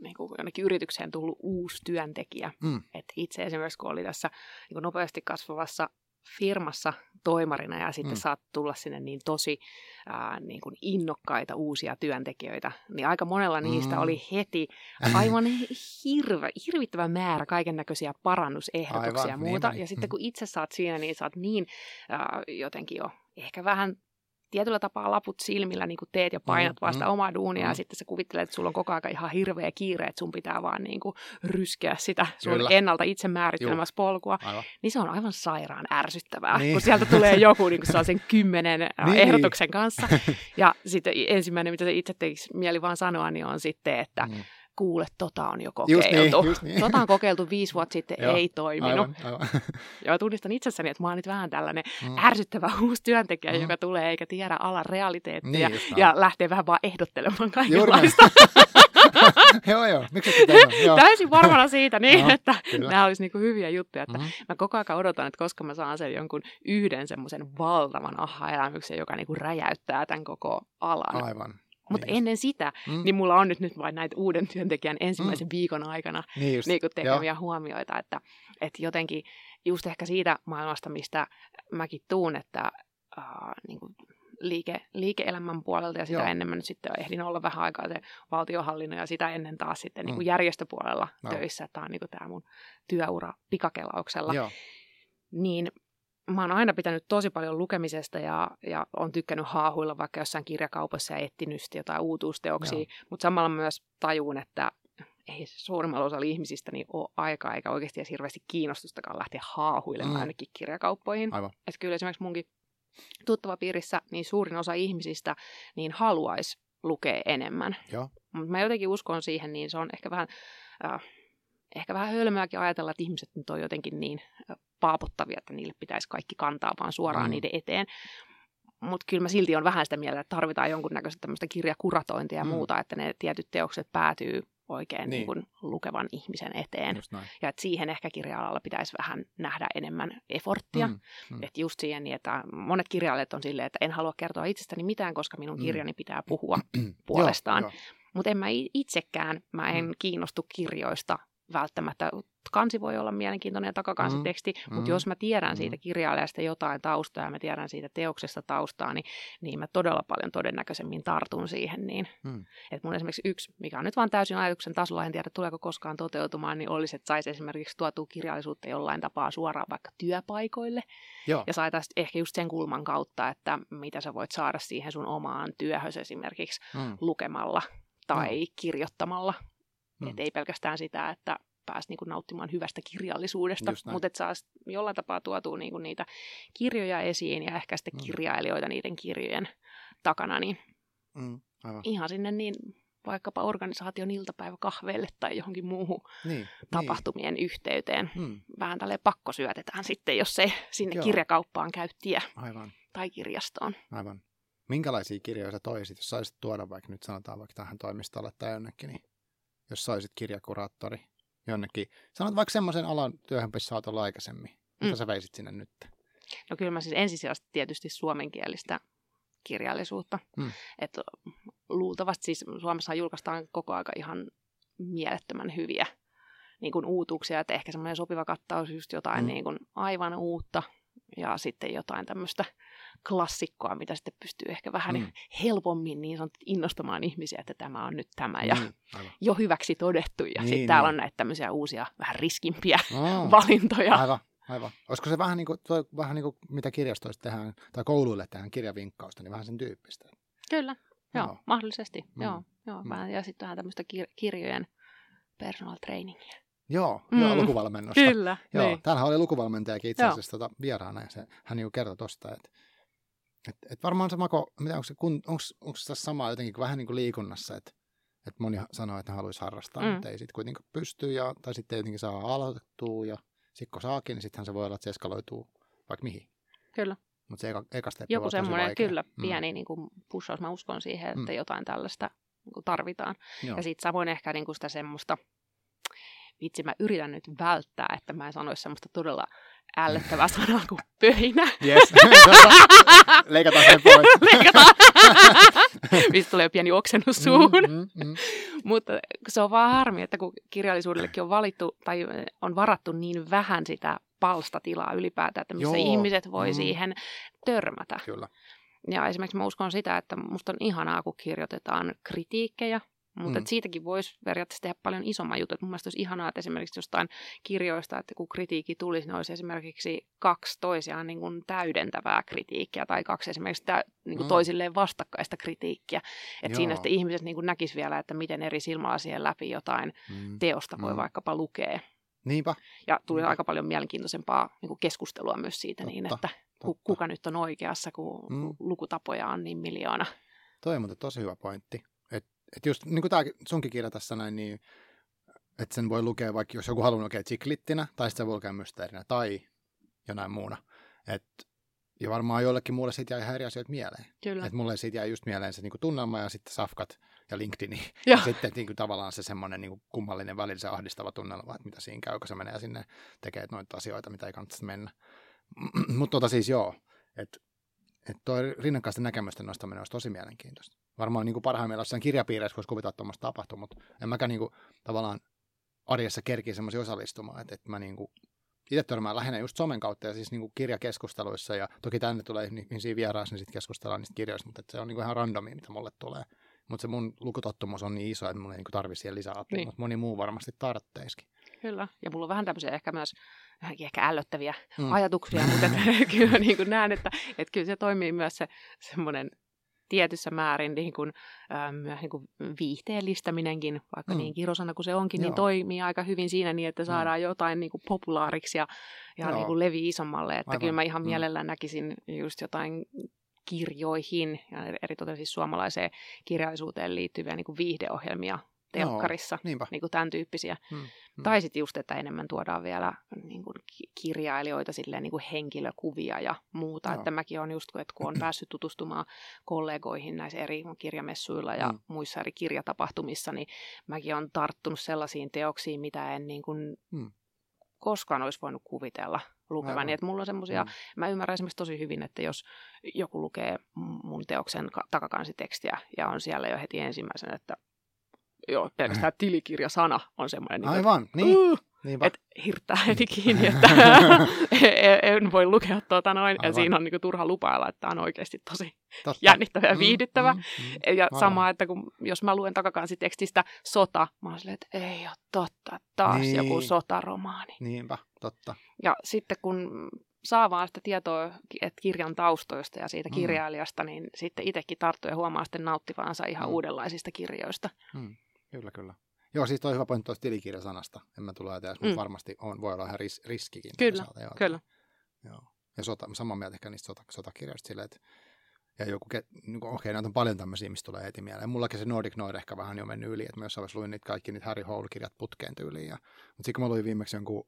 niin kuin jonnekin yritykseen tullut uusi työntekijä. Mm. Et itse esimerkiksi, kun oli tässä niin nopeasti kasvavassa firmassa toimarina ja sitten mm. saat tulla sinne niin tosi ää, niin kuin innokkaita uusia työntekijöitä, niin aika monella niistä mm. oli heti aivan hirve, hirvittävä määrä kaiken näköisiä parannusehdotuksia aivan, ja muuta. Niin, ja sitten mm. kun itse saat siinä, niin saat niin ää, jotenkin jo ehkä vähän tietyllä tapaa laput silmillä niin kuin teet ja painat Mm, vasta mm, omaa duunia mm. ja sitten sä kuvittelet, että sulla on koko ajan ihan hirveä kiire, että sun pitää vaan niin kuin ryskeä sitä sun Kyllä. ennalta itse määrittelemässä polkua, Aivan. niin se on aivan sairaan ärsyttävää, Niin. kun sieltä tulee joku niin kuin sen *laughs* kymmenen ää, Niin. ehdotuksen kanssa. Ja sitten ensimmäinen, mitä se itse tekisi mieli vaan sanoa, niin on sitten, että Mm. Kuule, tota on jo Just niin, kokeiltu. just niin. Tota on kokeiltu viisi vuotta sitten, Joo, ei toiminut. Aivan, aivan. *laughs* Ja tunnistan itsessäni, että mä oon nyt vähän tällainen Mm. ärsyttävä *laughs* uusi työntekijä, Mm. joka tulee eikä tiedä alan realiteettia Niin, ja lähtee vähän vaan ehdottelemaan kaikenlaista. *laughs* joo, joo. Miksi? Joo. Täysin varmana siitä, niin, Joo, että kyllä. nämä olisi niinku hyviä juttuja. Että Mhm. Mä koko ajan odotan, että koska mä saan sen jonkun yhden semmoisen valtavan aha-elämyksen, joka niinku räjäyttää tämän koko alan. Aivan. Mutta niin ennen sitä, Mm. niin mulla on nyt, nyt vain näitä uuden työntekijän ensimmäisen viikon aikana Niin just. niin kuin Joo. huomioita, että, että jotenkin just ehkä siitä maailmasta, mistä mäkin tuun, että äh, niin kuin liike, liike-elämän puolelta ja sitä Joo. ennen mä nyt sitten ehdin olla vähän aikaa se valtiohallinnon ja sitä ennen taas sitten niin kuin Mm. järjestöpuolella Joo. töissä. Tämä on niin kuin tämä mun työura pikakelauksella. Joo. Niin mä oon aina pitänyt tosi paljon lukemisesta ja, ja on tykkännyt haahuilla vaikka jossain kirjakaupassa ja etsinyt jotain uutuusteoksia, Joo. mutta samalla myös tajuun, että ei suurimmalla osalla ihmisistä niin ole aikaa eikä oikeasti edes hirveästi kiinnostustakaan lähteä haahuilemaan Mm. ainakin kirjakauppoihin. Aivan. Että kyllä esimerkiksi munkin tuttava piirissä niin suurin osa ihmisistä niin haluaisi lukea enemmän. Joo. Mutta mä jotenkin uskon siihen, niin se on ehkä vähän, äh, ehkä vähän hölmöäkin ajatella, että ihmiset nyt on jotenkin niin paapottavia, että niille pitäisi kaikki kantaa vaan suoraan Mm. niiden eteen. Mutta kyllä mä silti on vähän sitä mieltä, että tarvitaan jonkunnäköistä tämmöistä kirjakuratointia ja Mm. muuta, että ne tietyt teokset päätyy oikein Niin. niin. Lukevan ihmisen eteen. Ja että siihen ehkä kirja-alalla pitäisi vähän nähdä enemmän eforttia. Mm. Mm. Että just siihen, niin että monet kirjailijat on silleen, että en halua kertoa itsestäni mitään, koska minun Mm. kirjani pitää puhua *clears throat* puolestaan. Mutta en mä itsekään, mä en mm. kiinnostu kirjoista välttämättä. Kansi voi olla mielenkiintoinen ja takakansiteksti, mm. Mm. mutta jos mä tiedän Mm. siitä kirjailijasta jotain taustaa ja mä tiedän siitä teoksesta taustaa, niin, niin mä todella paljon todennäköisemmin tartun siihen. Niin. Mm. Et mun esimerkiksi yksi, mikä on nyt vaan täysin ajatuksen tasolla, en tiedä tuleeko koskaan toteutumaan, niin olisi, että saisi esimerkiksi tuotua kirjallisuutta jollain tapaa suoraan vaikka työpaikoille. Joo. Ja saataisiin ehkä just sen kulman kautta, että mitä sä voit saada siihen sun omaan työhös esimerkiksi Mm. lukemalla tai kirjoittamalla. Mm. Et ei pelkästään sitä, että pääsi niinku nauttimaan hyvästä kirjallisuudesta, mutta että saa jollain tapaa tuotua niinku niitä kirjoja esiin ja ehkä sitten Mm. kirjailijoita niiden kirjojen takana, niin Mm. Aivan. ihan sinne niin vaikkapa organisaation iltapäiväkahveille tai johonkin muuhun Niin. tapahtumien yhteyteen. Niin. Mm. Vähän tälleen pakko syötetään sitten, jos ei sinne Joo. kirjakauppaan käy tie Aivan. tai kirjastoon. Aivan. Minkälaisia kirjoja sä toisit, jos saisit tuoda vaikka nyt sanotaan vaikka tähän toimistolle tai jonnekin, niin jos saisit kirjakuraattori jonnekin, sanot vaikka semmoisen alan työhön, missä olet ollut aikaisemmin, mitä Mm. sä veisit sinne nyt? No kyllä mä siis ensisijaisesti tietysti suomenkielistä kirjallisuutta. Mm. Et luultavasti siis Suomessa julkaistaan koko aika ihan mielettömän hyviä niin kuin uutuuksia, että ehkä semmoinen sopiva kattaus just jotain mm. niin kuin aivan uutta ja sitten jotain tämmöistä klassikkoa, mitä sitten pystyy ehkä vähän Mm. mm. helpommin niin sanottu innostamaan ihmisiä, että tämä on nyt tämä ja Niin, aivan. jo hyväksi todettu. Ja Niin, sitten täällä niin. on näitä tämmöisiä uusia vähän riskimpiä Oh, *laughs* valintoja. aivan, aivan. Olisiko se vähän niin kuin, toi, vähän niin kuin mitä kirjastoista tehdään, tai kouluille tehdään kirjavinkkausta, niin vähän sen tyyppistä. Kyllä, joo, Joo. mahdollisesti. Mm. Joo, joo, Mm. vähän. Ja sitten vähän tämmöistä kir- kirjojen personal trainingia. Joo, Mm. joo lukuvalmennosta. Kyllä, Joo, niin. täällähän oli lukuvalmentajakin itse Joo. asiassa tota, vieraana, ja se, hän niinku kertoi tuosta, että et, et varmaan sama kuin, mitä, onko, se, onko se tässä sama jotenkin kuin, vähän niin kuin liikunnassa, että et moni sanoo, että haluaisi harrastaa, mm. Mm. mutta ei sitten kuitenkin pysty, ja, tai sitten ei jotenkin saa aloitettua, ja sitten kun saakin, niin sittenhän se voi olla, että se eskaloituu vaikka mihin. Kyllä. Mutta se eka, eka steppi Joku semmoinen, kyllä, pieni niin kuin pushaus. Mä uskon siihen, että Mm. jotain tällaista niin kuin tarvitaan. Joo. Ja sitten samoin ehkä niin kuin sitä semmoista, vitsi mä yritän nyt välttää, että mä en sanoisi semmoista todella ällöttävää *laughs* sanaa kuin pöhinä. Yes. *laughs* Leikataan sen pois. *laughs* Leikataan. Mistä tulee pieni oksennus suuhun. Mm, mm, mm. Mutta se on vaan harmi, että kun kirjallisuudellekin on valittu tai on varattu niin vähän sitä palstatilaa ylipäätään, että missä Joo. ihmiset voi Mm. mm. siihen törmätä. Kyllä. Ja esimerkiksi mä uskon sitä, että musta on ihanaa, kun kirjoitetaan kritiikkejä, Mutta mm. siitäkin voisi periaatteessa tehdä paljon isomman jutun. Mun mielestä olisi ihanaa, että esimerkiksi jostain kirjoista, että kun kritiikki tulisi, ne olisi esimerkiksi kaksi toisiaan niin kuin täydentävää kritiikkiä tai kaksi esimerkiksi tä, niin kuin mm. toisilleen vastakkaista kritiikkiä. Että siinä sitten ihmiset niin näkisivät vielä, että miten eri silmälasien läpi jotain mm. teosta voi mm. vaikkapa lukea. Niinpä. Ja tuli Niinpä. aika paljon mielenkiintoisempaa niin kuin keskustelua myös siitä, niin totta, niin että totta. kuka nyt on oikeassa, kun mm. lukutapoja on niin miljoona. Toi on muuten tosi hyvä pointti. Että et just niin kuin tämä sunkin kirja tässä näin, niin että sen voi lukea vaikka, jos joku haluaa lukea tsiklittinä, tai sitten se voi lukea mysteerinä, tai jonain muuna. Et, ja varmaan jollekin muulle siitä jäi ihan eri asioita mieleen. Kyllä. Et mulle siitä jäi just mieleen se niinku tunnelma ja sitten safkat ja LinkedIn. Ja, ja sitten niinku, tavallaan se semmoinen niinku, kummallinen välillä se ahdistava tunnelma, että mitä siinä käy, kun se menee sinne tekee noita asioita, mitä ei kannattaisi mennä. *clears throat* Mutta tota siis joo, että että tuo rinnakkaisten näkemysten nostaminen olisi tosi mielenkiintoista. Varmaan niin kuin parhaimmillaan jossain kirjapiireissä voisi kuvitella tuommoista tapahtua, mutta en mäkään niin kuin, tavallaan arjessa kerkiä semmoisia osallistumaan, että, että mä niin kuin, itse törmään lähinnä just somen kautta ja siis niin kuin kirjakeskusteluissa ja toki tänne tulee ihmisiä vieraissa, niin sitten keskustellaan niistä kirjoista, mutta se on niin kuin ihan randomia, mitä mulle tulee. Mutta se mun lukutottumus on niin iso, että mulla ei niin tarvitse siihen lisää apua, niin. mutta moni muu varmasti tarvitseisikin. Kyllä, ja mulla on vähän tämmöisiä ehkä myös ehkä ällöttäviä mm. ajatuksia, mutta että, *laughs* *laughs* kyllä niin kuin näen, että, että kyllä se toimii myös se semmoinen tietyssä määrin niin kuin, äh, myös niin kuin viihteellistäminenkin, vaikka mm. niin kirosana kuin se onkin, niin Joo. niin toimii aika hyvin siinä niin, että mm. saadaan mm. jotain niin kuin populaariksi ja, ja niin kuin levi isommalle. Että Aivan. kyllä mä ihan mm. mielellään näkisin just jotain kirjoihin ja eritoten siis suomalaiseen kirjallisuuteen liittyviä niin kuin viihdeohjelmia telkkarissa, no, niin kuin tämän tyyppisiä. Hmm, hmm. Tai sitten just, että enemmän tuodaan vielä niin kuin kirjailijoita, silleen, niin kuin henkilökuvia ja muuta. Että mäkin on just, että kun on *clears throat* päässyt tutustumaan kollegoihin näissä eri kirjamessuilla ja hmm. muissa eri kirjatapahtumissa, niin mäkin on tarttunut sellaisiin teoksiin, mitä en niin kuin hmm. koskaan olisi voinut kuvitella lukevani. Että mulla on semmoisia, mm. mä ymmärrän esimerkiksi tosi hyvin, että jos joku lukee mun teoksen takakansitekstiä ja on siellä jo heti ensimmäisen, että joo, pelkästään tilikirjasana on semmoinen. Niin Aivan, niin. Uh, että hirttää heti kiinni, että *laughs* *laughs* en voi lukea tuota noin. Aivan. Ja siinä on niinku turha lupailla, että tämä on oikeasti tosi Totta. jännittävä ja mm, viihdyttävä. Mm, mm, mm. Ja Aivan. sama, että kun, jos mä luen takakansitekstistä sota, mä oon silleen, että ei ole totta, taas niin. joku sotaromaani. Niinpä, totta. Ja sitten kun saa vaan sitä tietoa että kirjan taustoista ja siitä mm. kirjailijasta, niin sitten itsekin tarttuu ja huomaa sitten nauttivansa ihan mm. uudenlaisista kirjoista. Mm. Kyllä, kyllä. Joo, siis toi hyvä pointti tuosta tilikirjasanasta. En mä tule ajatella, mutta mm. varmasti on, voi olla ihan ris, riskikin. Kyllä, joo, kyllä. Joo. Ja sota, samaa mieltä ehkä niistä sota, sotakirjoista silleen, että ja joku, niin okei, okay, näitä on paljon tämmöisiä, mistä tulee heti mieleen. Mullakin se Nordic Noir ehkä vähän jo mennyt yli, että mä jossain vaiheessa luin niitä kaikki niitä Harry Hole-kirjat putkeen tyyliin. Ja, mutta sitten kun mä luin viimeksi jonkun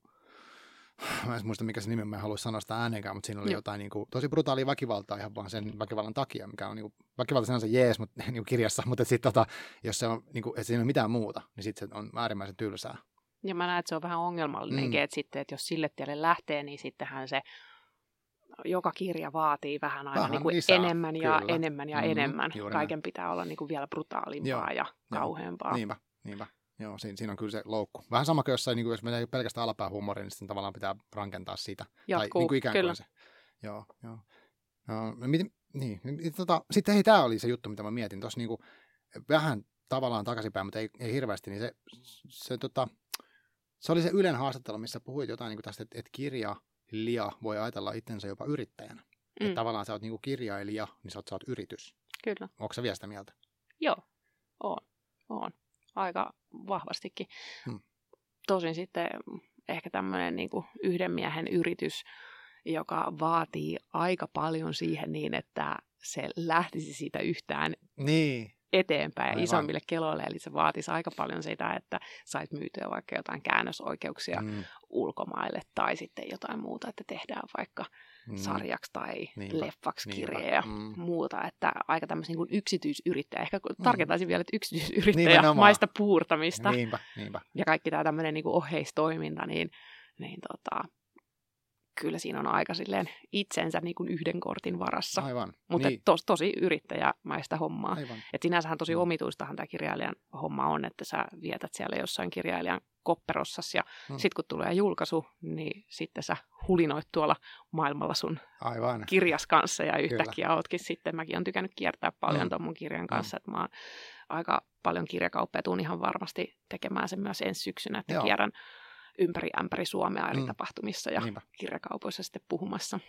*sighs* mä en muista mikä se nimi, mä en halua sanoa sitä äänenkään, mutta siinä oli Joo. jotain niin kuin, tosi brutaalia väkivaltaa ihan vaan sen väkivallan takia, mikä on niin kuin, väkivalta sinänsä jees mutta, *laughs* niin kuin kirjassa, mutta sitten tota, jos se on, niin kuin, että siinä ei ole mitään muuta, niin sitten se on äärimmäisen tylsää. Ja mä näen, että se on vähän ongelmallinen, mm. että sitten, että jos sille tielle lähtee, niin sittenhän se joka kirja vaatii vähän aina vähän niin kuin lisää, enemmän ja kyllä. enemmän ja mm-hmm, enemmän. Kaiken näin. pitää olla niin kuin vielä brutaalimpaa Joo. ja kauheampaa. Niinpä, niinpä. Joo, siinä, siinä on kyllä se loukku. Vähän sama kuin jossain, niin kuin jos menee pelkästään alapäähuumoriin, niin sitten tavallaan pitää rankentaa sitä. Jatkuu, tai niin kuin ikään kuin kyllä. se. Joo, joo. No, miten, niin, tota, sitten hei, tämä oli se juttu, mitä mä mietin tuossa niin kuin, vähän tavallaan takaisinpäin, mutta ei, ei hirveästi, niin se, se, tota, se oli se Ylen haastattelu, missä puhuit jotain niin kuin tästä, että, että kirjailija voi ajatella itsensä jopa yrittäjänä. Mm. Että tavallaan sä oot niin kuin kirjailija, niin sä oot, sä oot yritys. Kyllä. Onko sä vielä sitä mieltä? Joo, on. on aika vahvastikin. Hmm. Tosin sitten ehkä tämmöinen niin kuin yhden miehen yritys, joka vaatii aika paljon siihen niin, että se lähtisi siitä yhtään niin eteenpäin Aivan. isommille keloille. Eli se vaatisi aika paljon sitä, että sait myytyä vaikka jotain käännösoikeuksia mm. ulkomaille tai sitten jotain muuta, että tehdään vaikka mm. sarjaksi tai niinpä, leffaksi kirja ja mm. muuta. Että aika tämmöisen niin yksityisyrittäjä, ehkä mm. tarkentaisin vielä, että yksityisyrittäjä maista puurtamista. Niinpä, niinpä. Ja kaikki tämä tämmöinen niin oheistoiminta, niin, niin tota, kyllä siinä on aika silleen itsensä niin kuin yhden kortin varassa. Aivan. Mutta niin. tos, tosi yrittäjämäistä hommaa. Aivan. Et sinänsähän tosi mm. omituistahan tämä kirjailijan homma on, että sä vietät siellä jossain kirjailijan kopperossas ja mm. sitten kun tulee julkaisu, niin sitten sä hulinoit tuolla maailmalla sun Aivan. kirjas kanssa ja yhtäkkiä Kyllä. ootkin sitten, mäkin on tykännyt kiertää paljon mm. tuon mun kirjan mm. kanssa, mm. että mä oon aika paljon kirjakauppeja. Tuun ihan varmasti tekemään sen myös ensi syksynä, että Joo. kierrän ympäri ämpäri Suomea eri Mm. tapahtumissa ja Niinpä. kirjakaupoissa sitten puhumassa.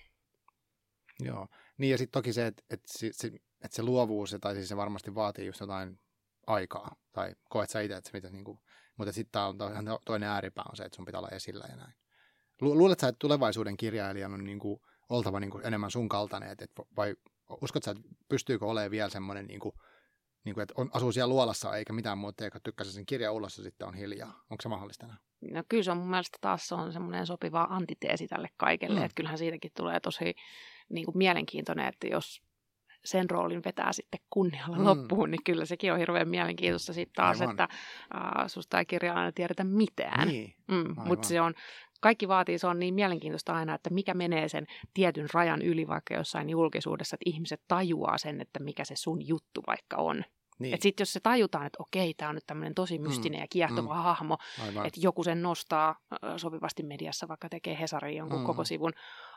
Joo. Niin ja sitten toki se, että et se, se, et se luovuus, tai siis se varmasti vaatii just jotain aikaa, tai koet sä itse, että se mitä niinku, mutta sitten on ihan to- toinen ääripää on se, että sun pitää olla esillä ja näin. Lu- luulet sä, että tulevaisuuden kirjailijan on niinku oltava niinku enemmän sun kaltainen, et, et, vai uskot sä, että pystyykö olemaan vielä semmoinen, niinku, niinku, että on, asuu siellä luolassa eikä mitään muuta tee, kun tykkäsi sen kirjan ulos ja sitten on hiljaa. Onko se mahdollista enää? No kyllä se on mun mielestä taas se on semmoinen sopiva antiteesi tälle kaikelle, Mm. että kyllähän siitäkin tulee tosi niin kuin mielenkiintoinen, että jos sen roolin vetää sitten kunnialla Mm. loppuun, niin kyllä sekin on hirveän mielenkiintoista sitten taas, Aivan. että äh, susta ei kirjailijana tiedetä mitään. Niin. Mm, mutta se on, kaikki vaatii, se on niin mielenkiintoista aina, että mikä menee sen tietyn rajan yli vaikka jossain julkisuudessa, että ihmiset tajuaa sen, että mikä se sun juttu vaikka on. niin. Että sitten jos se tajutaan, että okei, tämä on nyt tämmöinen tosi mystinen ja kiehtova mm. hahmo, Aivan. että joku sen nostaa ö, sopivasti mediassa, vaikka tekee Hesariin jonkun Mm. mm. koko sivun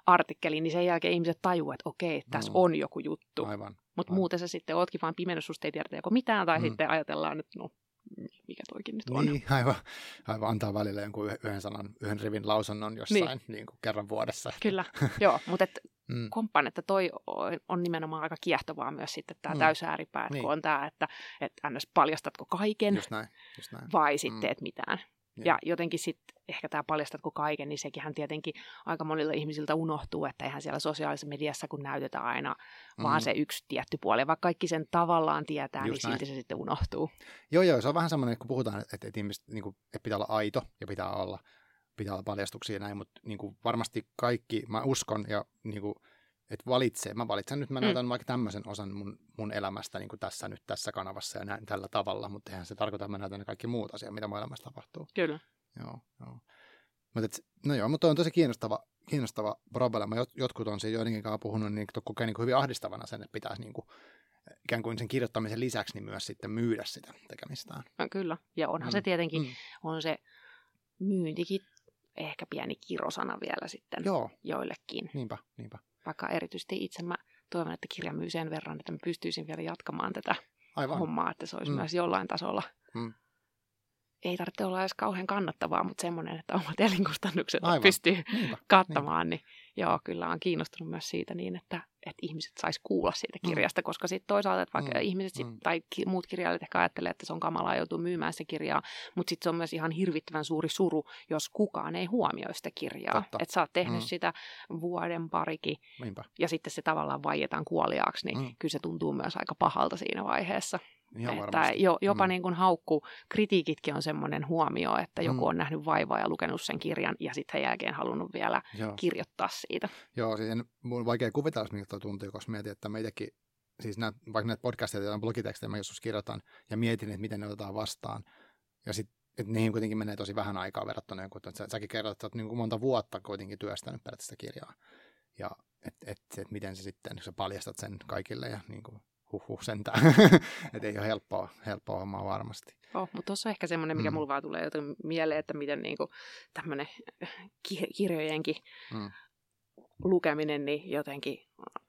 artikkelin, niin sen jälkeen ihmiset tajuaa, että okei, tässä Mm. mm. on joku juttu. Mutta muuten sä sitten ootkin vaan pimennys, susta ei tiedetä joko mitään, tai Mm. mm. sitten ajatellaan, että no, mikä toikin nyt on. Niin, aivan, aivan antaa välillä jonkun yh- yhden sanan, yhden rivin lausunnon jossain niin. Niin kuin kerran vuodessa. Kyllä, joo, mutta et *laughs* Mm. komppaan, että toi on- nimenomaan aika kiehtovaa myös sitten tämä Mm. täysääripää, Niin. niin. kun on tämä, että, että ns. paljastatko kaiken Just näin, just näin. vai sitten Mm. teet mitään. Joo. Ja jotenkin sitten ehkä tämä paljastatko kaiken, niin sekin tietenkin aika monilla ihmisiltä unohtuu, että eihän siellä sosiaalisessa mediassa, kun näytetään aina mm. vaan se yksi tietty puoli. Ja vaikka kaikki sen tavallaan tietää, Just niin näin. silti se sitten unohtuu. Joo, joo, se on vähän semmoinen, kun puhutaan, että, että ihmiset, niin kuin, että pitää olla aito ja pitää olla, pitää olla paljastuksia ja näin, mutta niin kuin, varmasti kaikki, mä uskon ja niin kuin, että valitsee, mä valitsen nyt, mä Mm. näytän vaikka tämmöisen osan mun, mun elämästä niin kuin tässä nyt tässä kanavassa ja näin tällä tavalla, mutta eihän se tarkoita, että mä näytän ne kaikki muut asiat, mitä mun elämässä tapahtuu. Kyllä. Joo, joo. Mutta et, no joo, mutta on tosi kiinnostava, kiinnostava problema. Jot, jotkut on siinä joidenkin kanssa puhunut, niin kokee niin kuin hyvin ahdistavana sen, että pitäisi niin kuin, ikään kuin sen kirjoittamisen lisäksi niin myös sitten myydä sitä tekemistään. No, kyllä. Ja onhan Mm. mm. se tietenkin, Mm. mm. on se myyntikin ehkä pieni kirosana vielä sitten Joo, joillekin. niinpä, niinpä. Vaikka erityisesti itse mä toivon, että kirja myy sen verran, että mä pystyisin vielä jatkamaan tätä Aivan. hommaa, että se olisi Mm. myös jollain tasolla. Mm. Ei tarvitse olla edes kauhean kannattavaa, mutta semmoinen, että omat elinkustannukset Aivan. pystyy Niinpä. kattamaan, niin joo, kyllä on kiinnostunut myös siitä niin, että, että ihmiset sais kuulla siitä Mm. kirjasta, koska sitten toisaalta, että vaikka Mm, ihmiset sit, mm. tai ki- muut kirjailijat ehkä ajattelee, että se on kamalaa joutuu myymään sitä kirjaa, mutta sitten se on myös ihan hirvittävän suuri suru, jos kukaan ei huomioi sitä kirjaa. Että sä oot tehnyt Mm. sitä vuoden parikin Niinpä. ja sitten se tavallaan vaietaan kuoliaaksi, niin Mm. mm. kyllä se tuntuu myös aika pahalta siinä vaiheessa. Ihan että varmasti. jo, jopa Mm. niin kuin haukku, kritiikitkin on semmoinen huomio, että joku Mm. on nähnyt vaivaa ja lukenut sen kirjan ja sitten jälkeen halunnut vielä Joo. kirjoittaa siitä. Joo, siis en, mun on vaikea kuvitella, miltä tuntuu, koska mietin, että meitäkin, siis näitä, vaikka näitä podcasteja tai blogitekstejä mä joskus kirjoitan ja mietin, että miten ne otetaan vastaan. Ja sitten että niihin kuitenkin menee tosi vähän aikaa verrattuna jonkun, että sä, säkin kerrot, että oot niin kuin monta vuotta kuitenkin työstänyt periaatteessa sitä kirjaa. Ja että et, et, miten se sitten, kun sä paljastat sen kaikille ja niin kuin, huh huh sentään. *laughs* että ei ole helppoa, helppoa hommaa varmasti. Oh, mutta tuossa on ehkä semmoinen, mikä Mm. mulla vaan tulee joten mieleen, että miten niinku tämmöinen ki- kirjojenkin Mm. lukeminen niin jotenkin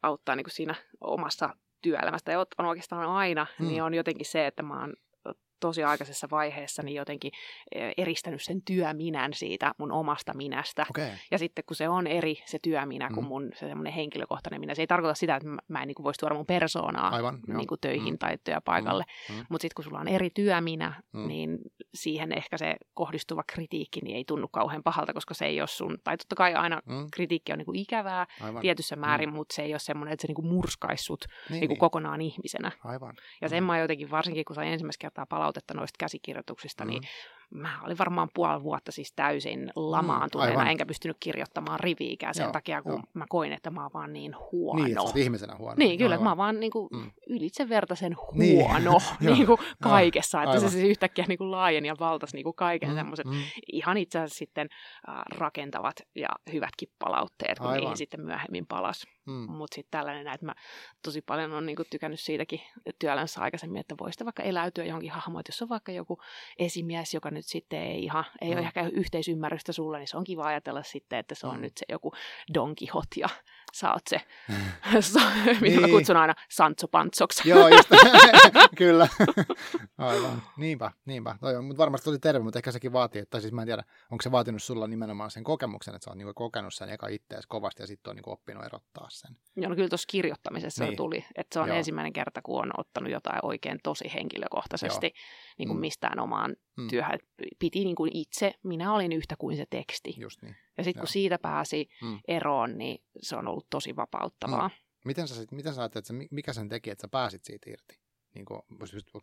auttaa niinku siinä omassa työelämästä. Ja on oikeastaan aina, Mm. mm. niin on jotenkin se, että mä oon tosi aikaisessa vaiheessa niin jotenkin eh, eristänyt sen työminän siitä mun omasta minästä. Okay. Ja sitten kun se on eri se työminä kuin Mm. mun se semmoinen henkilökohtainen minä, se ei tarkoita sitä, että mä- en niin voisi tuoda mun persoonaa aivan. niin kuin töihin Mm. tai työpaikalle. Mm. Mm. Mutta sitten kun sulla on eri työminä, Mm. niin siihen ehkä se kohdistuva kritiikki niin ei tunnu kauhean pahalta, koska se ei ole sun, tai totta kai aina Mm. kritiikki on niin kuin ikävää Aivan. tietyssä määrin, mm. mutta se ei ole semmoinen, että se niin kuin murskaisi sut niin, niin kuin kokonaan ihmisenä. Aivan. Ja sen Mm. mä jotenkin, varsinkin kun sain ensimmäistä kertaa palautetta noista käsikirjoituksista, Mm. niin mä olin varmaan puoli vuotta siis täysin lamaantuneena, aivan. enkä pystynyt kirjoittamaan riviikään sen Joo, takia, kun joo. mä koin, että mä oon vaan niin huono. Niin, että ihmisenä huono. Niin, kyllä, että mä oon vaan niin kuin Mm. ylitsevertaisen Niin. huono *laughs* Joo. *laughs* niin kuin kaikessa, että aivan. se siis yhtäkkiä niin kuin laajeni ja valtasi niin kuin kaiken Mm, semmoiset mm. ihan itse asiassa sitten äh, rakentavat ja hyvätkin palautteet, kun Aivan. niihin sitten myöhemmin palas. Mm. Mutta sitten tällainen, että mä tosi paljon on niinku tykännyt siitäkin työelämässä aikaisemmin, että voisi vaikka eläytyä johonkin hahmoon, että jos on vaikka joku esimies, joka nyt sitten ei ihan, ei Mm. ole ehkä yhteisymmärrystä sulle, niin se on kiva ajatella sitten, että se on Mm. nyt se joku Don Quixote ja sä oot se, *laughs* *laughs* mitä niin. mä kutsun aina Sancho Pantsoksi. Joo, just, *laughs* kyllä. Aivan, niinpä, niinpä. Toi on mutta varmasti tosi terve, mutta ehkä sekin vaatii, että siis mä en tiedä, onko se vaatinut sulla nimenomaan sen kokemuksen, että sä oot niinku kokenut sen eka ittees kovasti ja sitten on niinku oppinut erottaa sen. Joo, no kyllä tuossa kirjoittamisessa niin. tuli, että se on Joo. ensimmäinen kerta, kun on ottanut jotain oikein tosi henkilökohtaisesti niin kuin mm. mistään omaan mm. työhön. Piti niin kuin itse, minä olin yhtä kuin se teksti. Just niin. Ja sitten kun siitä pääsi mm. eroon, niin se on ollut tosi vapauttavaa. Mm. Miten sä, sit, miten sä ajattelet, että mikä sen teki, että sä pääsit siitä irti? Niin kuin,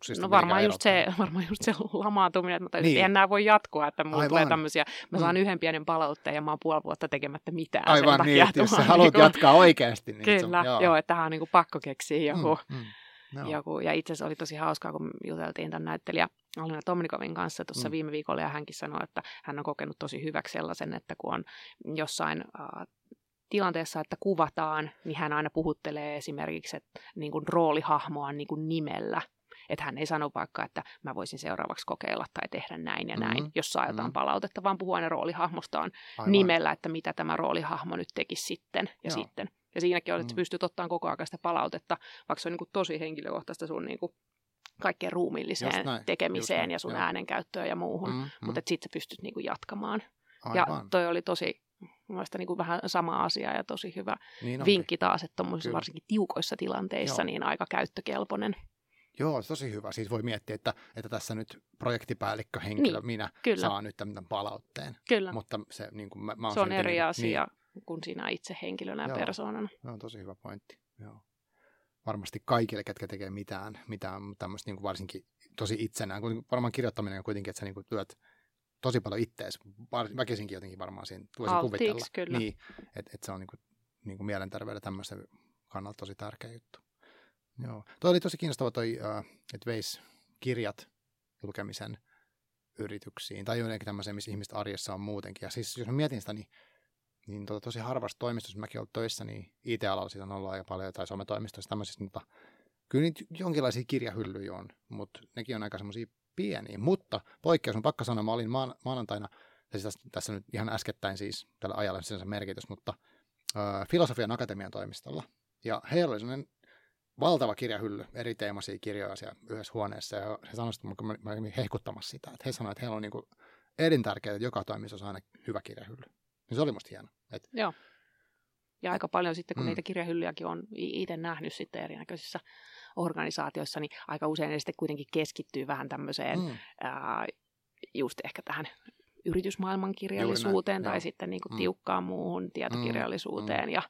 siis no varmaan just, se, *laughs* varmaan just se lamaantuminen, mutta niin. eihän nämä voi jatkua, että mulla tulee tämmöisiä, mä saan mm. yhden pienen palautteen ja mä oon puoli vuotta tekemättä mitään. Aivan sen niin, että jos sä haluat niin jatkaa oikeasti. Niin Kyllä, se, joo. joo, että tähän on niin kuin pakko keksiä joku. Mm, mm. No. joku. Ja itse asiassa oli tosi hauskaa, kun juteltiin tämän näyttelijä Alina Tomnikovin kanssa tuossa mm. viime viikolla, ja hänkin sanoi, että hän on kokenut tosi hyväksi sellaisen, että kun on jossain äh, tilanteessa, että kuvataan, niin hän aina puhuttelee esimerkiksi että, niin kuin roolihahmoa niin kuin nimellä. Että hän ei sano vaikka, että mä voisin seuraavaksi kokeilla tai tehdä näin ja näin, mm-hmm. jos saa jotain mm-hmm. palautetta, vaan puhua aina roolihahmostaan Aivan. nimellä, että mitä tämä roolihahmo nyt tekisi sitten ja Joo. sitten. Ja siinäkin on, että mm. pystyt ottamaan koko ajan sitä palautetta, vaikka se on niin kuin tosi henkilökohtaista sun niin kuin kaikkeen ruumiilliseen tekemiseen ja sun Joo. äänenkäyttöön ja muuhun, mm, mm. mutta sitten sä pystyt niin kuin jatkamaan. Aivan. Ja toi oli tosi mielestäni niin kuin vähän sama asia ja tosi hyvä niin vinkki taas, että tuommoisissa varsinkin tiukoissa tilanteissa Joo. niin aika käyttökelpoinen. Joo, tosi hyvä. Siis voi miettiä, että, että tässä nyt projektipäällikkö henkilö, niin, minä kyllä. saan nyt tämän palautteen. Kyllä. Mutta se, niin kuin mä, mä se on eri asia niin. kuin sinä itse henkilönä ja persoonana. Se on tosi hyvä pointti. Joo. Varmasti kaikille, ketkä tekee mitään, mitään tämmöistä niin kuin varsinkin tosi itsenään. Varmaan kirjoittaminen on kuitenkin, että sä niin kuin työt tosi paljon ittees. Väkisinkin jotenkin varmaan siinä voisin Alttiiksi, kuvitella. kyllä. Niin, että et se on niinku, niinku mielenterveyden tämmöisen kannalta tosi tärkeä juttu. Joo. Toi oli tosi kiinnostava toi, että veisi kirjat lukemisen yrityksiin tai jotenkin tämmöiseen, missä ihmiset arjessa on muutenkin. Ja siis jos mä mietin sitä, niin, niin tota, tosi harvassa toimistossa, mäkin olen töissä, niin IT-alalla siitä on ollut aika paljon, tai sometoimistossa tämmöisissä, mutta kyllä niitä jonkinlaisia kirjahyllyjä on, mutta nekin on aika semmoisia pieniä, mutta poikkeus on pakka sanoa, mä olin maan, maanantaina, siis tässä, tässä nyt ihan äskettäin siis tällä ajalla sinänsä merkitys, mutta äh, Filosofian Akatemian toimistolla. Ja heillä oli sellainen valtava kirjahylly, eri teemaisia kirjoja siellä yhdessä huoneessa, ja he sanoivat, että mä, mä olin hehkuttamassa sitä, että he sanoivat, että heillä on niin kuin elintärkeää, että joka toimistossa on aina hyvä kirjahylly. Niin se oli musta hieno. Että... Joo. Ja aika paljon sitten, kun mm. niitä kirjahyllyjäkin on itse nähnyt sitten erinäköisissä organisaatioissa, niin aika usein ne sitten kuitenkin keskittyy vähän tämmöiseen mm. ää, just ehkä tähän yritysmaailman kirjallisuuteen tai joo. sitten niin kuin mm. tiukkaan muuhun tietokirjallisuuteen mm. ja,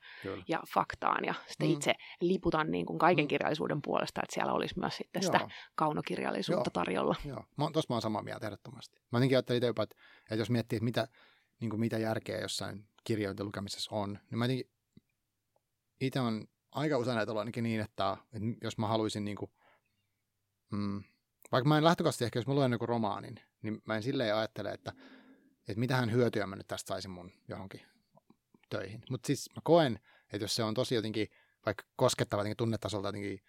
ja faktaan. Ja sitten mm. itse liputan niin kuin kaiken mm. kirjallisuuden puolesta, että siellä olisi myös sitten joo. sitä kaunokirjallisuutta joo. tarjolla. Joo, tuossa mä oon samaa mieltä ehdottomasti. Mä jotenkin ajattelin jopa, että, että jos miettii, että mitä, niin kuin mitä järkeä jossain kirjojen lukemisessa on, niin mä jotenkin itse on aika usein näitä ainakin niin, että, että jos mä haluaisin niin kuin, mm, vaikka mä en lähtökohtaisesti ehkä, jos mä luen joku romaanin, niin mä en silleen ajattele, että, että mitähän hyötyä mä nyt tästä saisin mun johonkin töihin. Mutta siis mä koen, että jos se on tosi jotenkin vaikka koskettava jotenkin tunnetasolta jotenkin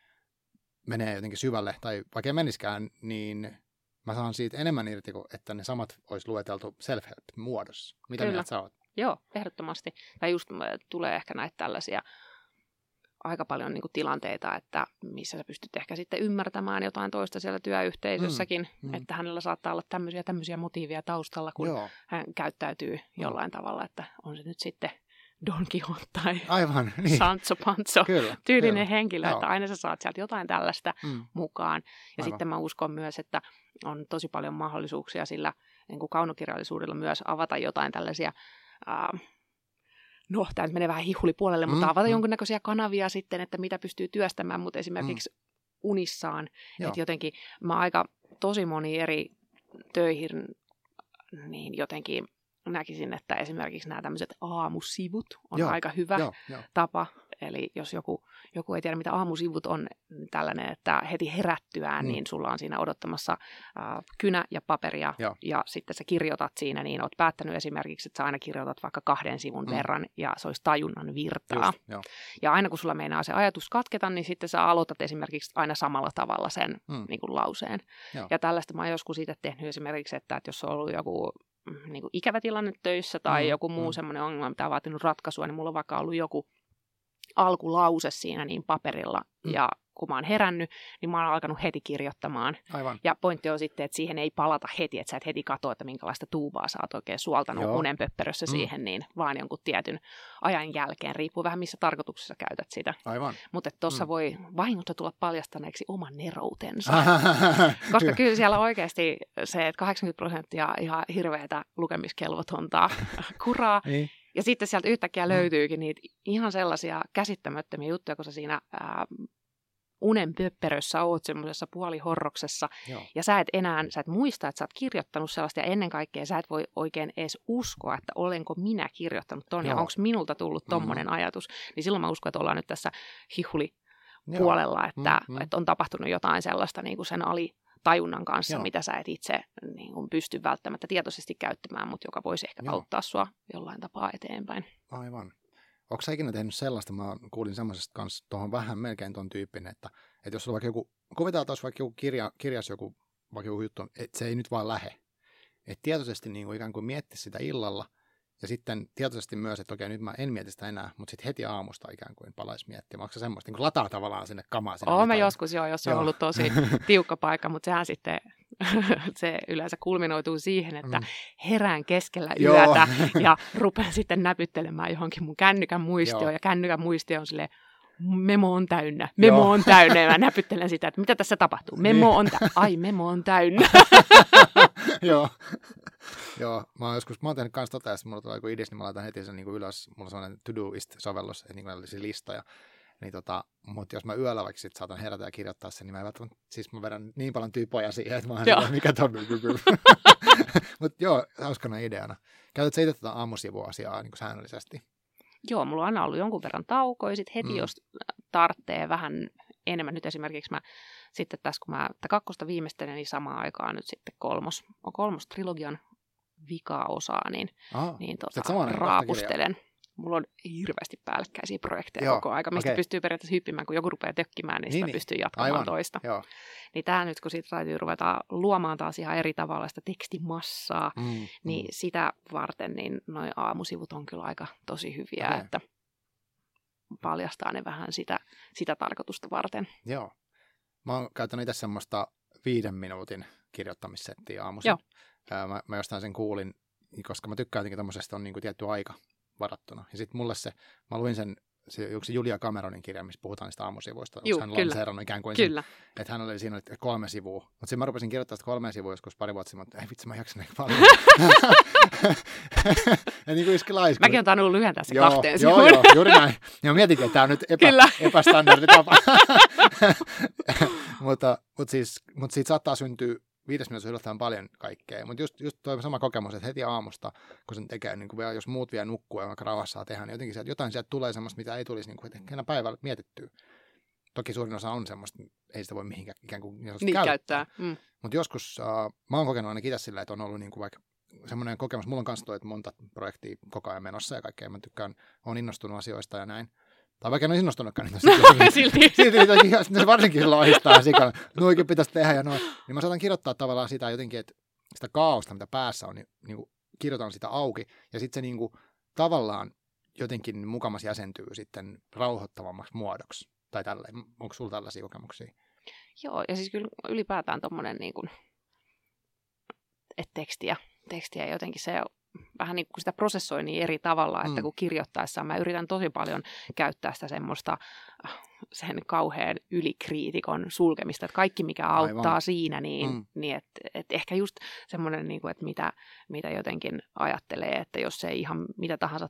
menee jotenkin syvälle, tai vaikka ei meniskään, niin mä saan siitä enemmän irti kuin, että ne samat olisi lueteltu self-help-muodossa. Mitä Kyllä. mieltä sä oot? Joo, ehdottomasti. Tai just tulee ehkä näitä tällaisia aika paljon niin kuin tilanteita, että missä sä pystyt ehkä sitten ymmärtämään jotain toista siellä työyhteisössäkin, mm, mm. että hänellä saattaa olla tämmöisiä, tämmöisiä motiiveja taustalla, kun Joo. hän käyttäytyy mm. jollain tavalla, että on se nyt sitten Don Quixote tai Aivan, *laughs* niin. Sancho Panzo kyllä, *laughs* tyylinen kyllä. henkilö, Joo. että aina sä saat sieltä jotain tällaista mm. mukaan. Ja Aivan. sitten mä uskon myös, että on tosi paljon mahdollisuuksia sillä niin kuin kaunokirjallisuudella myös avata jotain tällaisia äh, no tämä nyt menee vähän hihulipuolelle, mutta mm, avata mm. jonkinnäköisiä kanavia sitten, että mitä pystyy työstämään, mutta esimerkiksi mm. unissaan, että jotenkin mä aika tosi moni eri töihin niin jotenkin näkisin, että esimerkiksi nämä tämmöiset aamusivut on joo, aika hyvä joo, joo. tapa. Eli jos joku, joku ei tiedä, mitä aamusivut on, niin tällainen, että heti herättyään, mm. niin sulla on siinä odottamassa äh, kynä ja paperia, joo. ja sitten sä kirjoitat siinä, niin oot päättänyt esimerkiksi, että sä aina kirjoitat vaikka kahden sivun mm. verran, ja se olisi tajunnan virtaa. Just, ja aina kun sulla meinaa se ajatus katketa, niin sitten sä aloitat esimerkiksi aina samalla tavalla sen mm. niin kuin lauseen. Joo. Ja tällaista mä oon joskus itse tehnyt esimerkiksi, että, että jos on ollut joku niin kuin ikävä tilanne töissä tai mm, joku muu mm. semmoinen ongelma, mitä on vaatinut ratkaisua, niin mulla on vaikka ollut joku alkulause siinä niin paperilla. Mm. Ja kun mä oon herännyt, niin mä oon alkanut heti kirjoittamaan. Aivan. Ja pointti on sitten, että siihen ei palata heti, että sä et heti katso, että minkälaista tuubaa sä oot oikein suoltanut Joo. unenpöppörössä Mm. siihen, niin vaan jonkun tietyn ajan jälkeen, riippuu vähän missä tarkoituksessa käytät sitä. Aivan. Mutta tuossa Mm. voi vahingossa tulla paljastaneeksi oman neroutensa. *laughs* Koska kyllä siellä oikeasti se, että 80 prosenttia ihan hirveätä lukemiskelvotonta *laughs* kuraa. niin. Ja sitten sieltä yhtäkkiä Mm. löytyykin niitä ihan sellaisia käsittämättömiä juttuja, kun sä siinä ää, unen pöpperössä oot semmoisessa puolihorroksessa, Joo. ja sä et enää, sä et muista, että sä oot kirjoittanut sellaista, ja ennen kaikkea sä et voi oikein edes uskoa, että olenko minä kirjoittanut ton, ja Joo. onko minulta tullut tommonen ajatus. Niin silloin mä uskon, että ollaan nyt tässä hihuli puolella, että, Mm, mm. että on tapahtunut jotain sellaista niin kuin sen alitajunnan kanssa, Joo. mitä sä et itse niin kuin pysty välttämättä tietoisesti käyttämään, mutta joka voisi ehkä Joo. auttaa sua jollain tapaa eteenpäin. Aivan. Onko sä ikinä tehnyt sellaista, mä kuulin semmoisesta kanssa tuohon vähän melkein ton tyyppinen, että, että jos on vaikka joku, kuvitellaan, olisi vaikka joku kirja, kirjas joku, vaikka joku juttu, että se ei nyt vaan lähe. Että tietoisesti niin kuin ikään kuin mietti sitä illalla, ja sitten tietoisesti myös, että okei, nyt mä en mieti sitä enää, mutta sitten heti aamusta ikään kuin palaisi miettimään. Onko se semmoista, niin kuin lataa tavallaan sinne kamaa sinne? Oon mä joskus joo, jos on Joo. ollut tosi *laughs* tiukka paikka, mutta sehän sitten *laughs* se yleensä kulminoituu siihen, että Mm. herään keskellä Joo. yötä *laughs* ja rupean sitten näpyttelemään johonkin mun kännykän muistioon Joo. ja kännykän muistio on silleen, memo on täynnä, memo Joo. on täynnä ja mä näpyttelen sitä, että mitä tässä tapahtuu. Memo on täynnä, ai memo on täynnä. *laughs* Joo. Joo, mä oon joskus, mä oon tehnyt kans tota, ja sitten mulla tulee joku idis, niin mä laitan heti sen niin kuin ylös. Mulla on sellainen to-doist-sovellus, että niin kuin olisi listoja. Niin tota, mutta jos mä yöllä vaikka sit saatan herätä ja kirjoittaa sen, niin mä en välttämättä, siis mä vedän niin paljon tyypoja siihen, että mä oon silleen, mikä ton *laughs* Mutta joo, hauskana ideana. Käytät sä itse tätä aamusivuasiaa niin kuin säännöllisesti? Joo, mulla on aina ollut jonkun verran taukoja, sit heti Mm. jos tarvitsee vähän enemmän. Nyt esimerkiksi mä sitten tässä, kun mä tätä kakkosta viimeistelen, niin samaan aikaan nyt sitten kolmos, on kolmos trilogian vika-osaa, niin, Aha, niin tota, raapustelen. Mulla on hirveästi päällekkäisiä projekteja Joo, koko aika, mistä okei. pystyy periaatteessa hyppimään, kun joku rupeaa tökkimään, niin, Niin, sitä niin. pystyy jatkamaan Aivan. toista. joo. Niin tämä nyt, kun siitä täytyy ruveta luomaan taas ihan eri tavalla sitä tekstimassaa, Mm, niin sitä varten niin noi aamusivut on kyllä aika tosi hyviä, Okei. että paljastaa ne vähän sitä, sitä tarkoitusta varten. Joo. Mä oon käyttänyt itse semmoista viiden minuutin kirjoittamissettiä aamuisin. Joo. Mä, mä jostain sen kuulin, koska mä tykkään jotenkin tommosesta, on niin kuin tietty aika varattuna. Ja sitten mulle se, mä luin sen, se, onko se Julia Cameronin kirja, missä puhutaan niistä aamusivuista. Juu, hän kyllä. lanseerannut ikään kuin sen, Kyllä. että hän oli siinä että kolme sivua. Mutta sitten mä rupesin kirjoittamaan sitä kolme sivua joskus pari vuotta sitten, mutta ei vitsi, mä jaksan niin paljon. *laughs* ja niin kuin iski laiskuri. Mäkin olen tainnut lyhentää se Joo, kahteen joo, sivuun. joo, juuri näin. Ja mietinkin, että tämä on nyt epä, Kyllä. epästandardi tapa. *laughs* mutta, mutta, siis, mutta siitä saattaa syntyä viides minuutissa yllättävän paljon kaikkea. Mutta just, just tuo sama kokemus, että heti aamusta, kun sen tekee, niin kuin vielä, jos muut vielä nukkuu ja vaikka rauhassa saa tehdä, niin jotenkin sieltä, jotain sieltä tulee semmoista, mitä ei tulisi niin kuin, että päivällä mietittyä. Toki suurin osa on semmoista, ei sitä voi mihinkään ikään kuin niin Niin käyttää. Mm. mutta joskus äh, mä oon kokenut ainakin itse sillä, että on ollut niinku vaikka semmoinen kokemus, mulla on kanssa toi, että monta projektia koko ajan menossa ja kaikkea, mä tykkään, on innostunut asioista ja näin. Tai vaikka en ole innostunutkaan, niin silti, *laughs* Silti. silti jotenkin, se varsinkin loistaa sikana, noikin pitäisi tehdä ja noin. Niin mä saatan kirjoittaa tavallaan sitä jotenkin, että sitä kaaosta, mitä päässä on, niin, niin kuin kirjoitan sitä auki ja sitten se niin kuin, tavallaan jotenkin mukamas jäsentyy sitten rauhoittavammaksi muodoksi. Tai tälleen. Onko sulla tällaisia kokemuksia? Joo, ja siis kyllä ylipäätään tommonen niin kuin, että tekstiä, tekstiä jotenkin se vähän niin kuin sitä prosessoi niin eri tavalla, että Mm. kun kirjoittaessa mä yritän tosi paljon käyttää sitä semmoista äh, sen kauhean ylikriitikon sulkemista, että kaikki mikä auttaa Aivan. siinä, niin, Mm. mm. niin että et ehkä just semmoinen, niin kuin, että mitä, mitä jotenkin ajattelee, että jos ei ihan mitä tahansa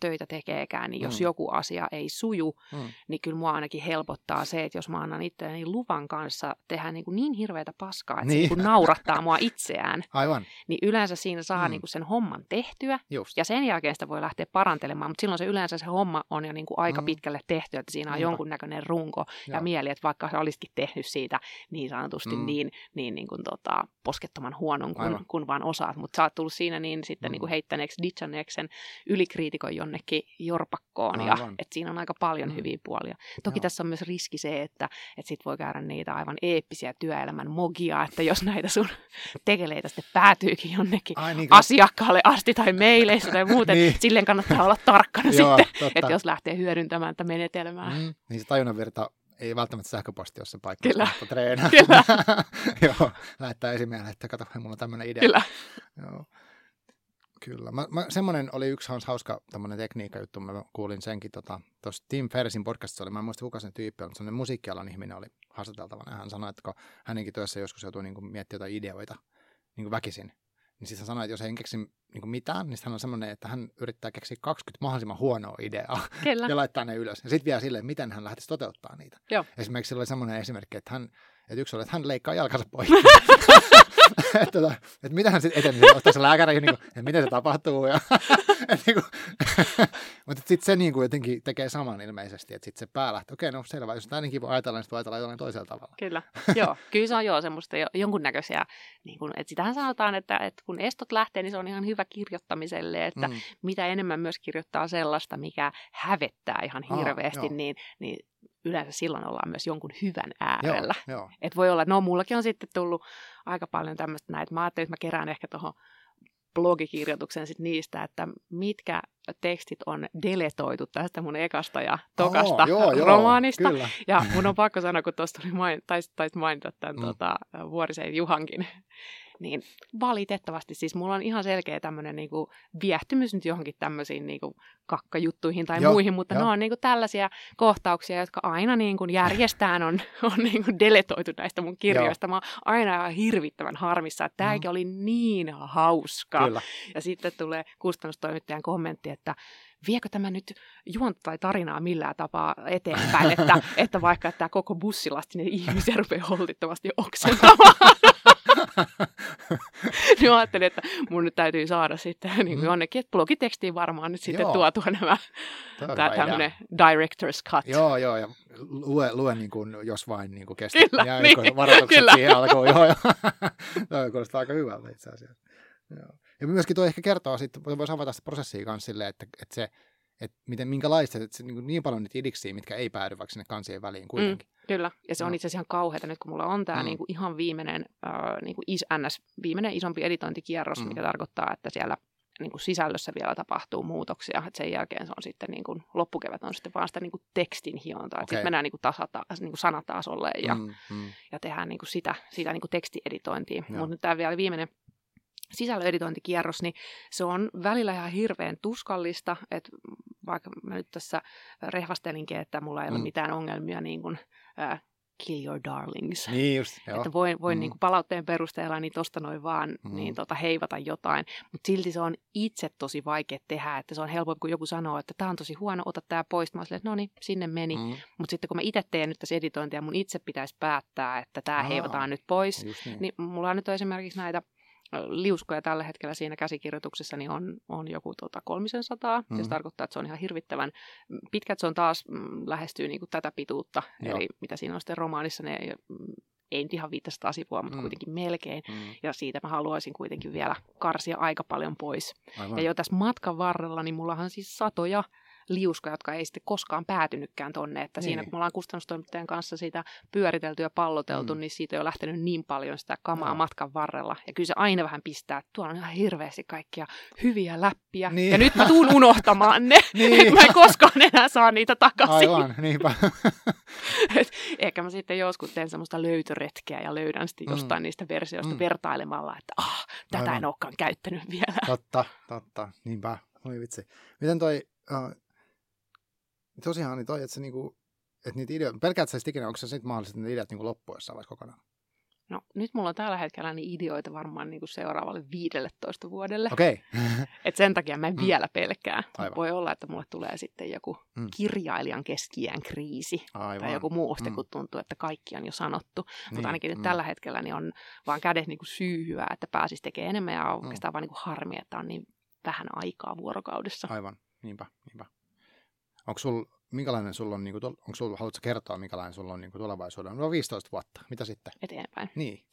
töitä tekeekään, niin jos Mm. joku asia ei suju, Mm. niin kyllä mua ainakin helpottaa se, että jos mä annan itseäni luvan kanssa tehdä niin, kuin niin hirveätä paskaa, että Niin. se niin kuin naurattaa mua itseään, *laughs* Aivan, niin yleensä siinä saa Mm. niin kuin sen homman tehtyä, just. ja sen jälkeen sitä voi lähteä parantelemaan, mutta silloin se yleensä se homma on jo niin kuin aika Mm. pitkälle tehty, että siinä on Niinpä. jonkunnäköinen runko ja Joo. mieli, että vaikka sä olisikin tehnyt siitä niin sanotusti Mm. niin, niin, niin kuin tota, poskettoman huonon kuin, kun vaan osaat, mutta sä oot tullut siinä niin sitten Mm. niin kuin heittäneeksi, ditchanneeksi sen ylikriitikon kriitikon jonnekin jorpakkoon. Ja, että siinä on aika paljon mm. hyviä puolia. Toki Joo. tässä on myös riski se, että, että sit voi käydä niitä aivan eeppisiä työelämän mogia, että jos näitä sun *laughs* tekeleitä sitten päätyykin jonnekin Ai, niin, asiakkaalle asti tai meileissä tai muuten, *laughs* niin. silleen kannattaa olla tarkkana *laughs* Joo, sitten, että jos lähtee hyödyntämään tätä menetelmää. Mm. Niin se tajunnan virta ei välttämättä sähköposti ole se paikka, Kyllä. jossa treenaa. Kyllä. Joo, lähettää esimiehelle, että kato, mulla on tämmöinen idea. Kyllä. Joo. Kyllä. Mä, mä, semmoinen oli yksi hauska tämmöinen tekniikka-juttu, mä kuulin senkin tuossa tota, Tim Ferrisin podcastissa oli, mä en muista kuka sen tyyppi on, semmoinen musiikkialan ihminen oli haastateltavana, hän sanoi, että kun hänenkin työssä joskus joutuu niin miettimään jotain ideoita niin väkisin, niin sitten hän sanoi, että jos ei keksi niin mitään, niin hän on semmoinen, että hän yrittää keksiä 20 mahdollisimman huonoa ideaa Kyllä. *laughs* ja laittaa ne ylös. Ja sitten vielä silleen, miten hän lähtisi toteuttaa niitä. Joo. Esimerkiksi sillä oli semmoinen esimerkki, että, hän, että yksi oli, että hän leikkaa jalkansa pois. *laughs* *laughs* että, tota, että mitä hän sitten eteni, ottaa se lääkäri, niin kuin, että miten se tapahtuu. Ja, *laughs* et, niin kuin, *laughs* mutta sitten se niin kuin jotenkin tekee saman ilmeisesti, että sitten se pää lähtee, okei, okay, no selvä, jos näinkin voi ajatella, niin voi ajatella jotain toisella tavalla. Kyllä, joo, kyllä se on joo semmoista jo, jonkunnäköisiä, niin kuin, että sitähän sanotaan, että, että kun estot lähtee, niin se on ihan hyvä kirjoittamiselle, että mm. mitä enemmän myös kirjoittaa sellaista, mikä hävettää ihan hirveästi, oh, niin, niin yleensä silloin ollaan myös jonkun hyvän äärellä. Joo, joo. Et voi olla, no mullakin on sitten tullut aika paljon tämmöistä näitä. Mä ajattelin, että mä kerään ehkä tuohon blogikirjoituksen sit niistä, että mitkä tekstit on deletoitu tästä mun ekasta ja tokasta oh, joo, romaanista. Joo, kyllä. Ja mun on pakko sanoa, kun tuosta tuli main, tais, tais mainita tämän mm. tota, Vuoriseen Juhankin niin valitettavasti siis mulla on ihan selkeä tämmöinen niin kuin viehtymys nyt johonkin tämmöisiin niin kuin kakkajuttuihin tai Joo, muihin, mutta jo. ne on niin kuin tällaisia kohtauksia, jotka aina niin kuin järjestään on, *laughs* on niin kuin deletoitu näistä mun kirjoista. Joo. Mä oon aina ihan hirvittävän harmissa, että tämäkin mm. oli niin hauska. Kyllä. Ja sitten tulee kustannustoimittajan kommentti, että viekö tämä nyt juonta tai tarinaa millään tapaa eteenpäin, että, *laughs* että vaikka tämä koko bussilastinen ihmisiä rupeaa holtittomasti *laughs* oksentamaan. *laughs* niin ajattelin, että mun nyt täytyy saada sitten *laughs* niin kuin mm. jonnekin, että blogitekstiin varmaan nyt sitten joo. tuotua nämä, tämä tämmöinen director's cut. Joo, joo, ja lue, lue niin kuin, jos vain niin kuin kestää. Kyllä, ja niin, varoitukset kyllä. siihen alkuun, *laughs* joo, joo. Tämä kuulostaa aika hyvältä itse asiassa. Joo. Ja myöskin tuo ehkä kertoo, sitten voisi avata sitä prosessia kanssa silleen, että, että se, että miten, minkälaista, että se, niin, niin paljon niitä idiksiä, mitkä ei päädy vaikka sinne kansien väliin kuitenkin. Mm, kyllä, ja se no. on itse asiassa ihan kauheata nyt, kun mulla on tämä mm. niin kuin ihan viimeinen, äh, niin kuin is, NS, viimeinen isompi editointikierros, mm. mikä tarkoittaa, että siellä niin kuin sisällössä vielä tapahtuu muutoksia. Et sen jälkeen se on sitten niin kuin, loppukevät on sitten vaan sitä niin kuin tekstin hiontaa. Okay. Sitten mennään niin kuin tasata, niin kuin sanatasolle ja, mm, mm. ja tehdään niin kuin sitä, sitä niin kuin tekstieditointia. Mutta nyt tämä vielä viimeinen sisällöeditointikierros, niin se on välillä ihan hirveän tuskallista, että vaikka mä nyt tässä rehvastelinkin, että mulla ei mm. ole mitään ongelmia niin kuin, äh, kill your darlings. Niin just, *laughs* joo. Että voin, voin mm. niin kuin palautteen perusteella niin tosta noin vaan mm. niin tota, heivata jotain, mutta silti se on itse tosi vaikea tehdä, että se on helpompi, kun joku sanoo, että tämä on tosi huono, ota tämä pois. Mä että no niin, sinne meni. Mm. Mutta sitten kun mä itse teen nyt tässä editointia, mun itse pitäisi päättää, että tämä heivataan nyt pois, niin. niin mulla on nyt esimerkiksi näitä liuskoja tällä hetkellä siinä käsikirjoituksessa niin on, on joku tota, 300, mm-hmm. se tarkoittaa, että se on ihan hirvittävän pitkä, että se on taas mm, lähestyy niin kuin tätä pituutta, Joo. eli mitä siinä on sitten romaanissa, ne mm, ei nyt ihan 500 sivua, mutta mm. kuitenkin melkein. Mm. Ja siitä mä haluaisin kuitenkin vielä karsia aika paljon pois. Aivan. Ja jo tässä matkan varrella, niin mullahan siis satoja liuska, jotka ei sitten koskaan päätynytkään tonne. Että niin. siinä kun me ollaan kustannustoimittajan kanssa sitä pyöritelty ja palloteltu, mm. niin siitä on lähtenyt niin paljon sitä kamaa no. matkan varrella. Ja kyllä se aina vähän pistää, että tuolla on ihan hirveästi kaikkia hyviä läppiä. Niin. Ja nyt mä tuun unohtamaan ne, *laughs* niin. että mä en koskaan enää saa niitä takaisin. Aivan, niinpä. *laughs* Et ehkä mä sitten joskus teen semmoista löytöretkeä ja löydän sitten mm. jostain niistä versioista mm. vertailemalla, että ah, tätä Aivan. en olekaan käyttänyt vielä. Totta, totta, niinpä. Oi vitsi. Miten toi, uh, tosiaan niin toi, että se niinku, että niitä ideoita, pelkäät sä ikinä, onko se sitten mahdollista, että ne ideat niinku loppuu jossain vaiheessa kokonaan? No nyt mulla on tällä hetkellä niin ideoita varmaan niin kuin seuraavalle 15 vuodelle. Okei. Okay. *laughs* Et sen takia mä en mm. vielä pelkää. Aivan. Voi olla, että mulle tulee sitten joku mm. kirjailijan keskiään kriisi Aivan. tai joku muu, mm. kun tuntuu, että kaikki on jo sanottu. Niin. Mutta ainakin nyt mm. tällä hetkellä niin on vaan kädet niin kuin syyhyä, että pääsisi tekemään enemmän ja on mm. oikeastaan vaan niin kuin harmi, että on niin vähän aikaa vuorokaudessa. Aivan, niinpä, niinpä. Onko sul minkälainen sulla on, niin kuin, onko sulla, haluatko kertoa, minkälainen sulla on niin kuin tulevaisuuden? No 15 vuotta, mitä sitten? Eteenpäin. Niin.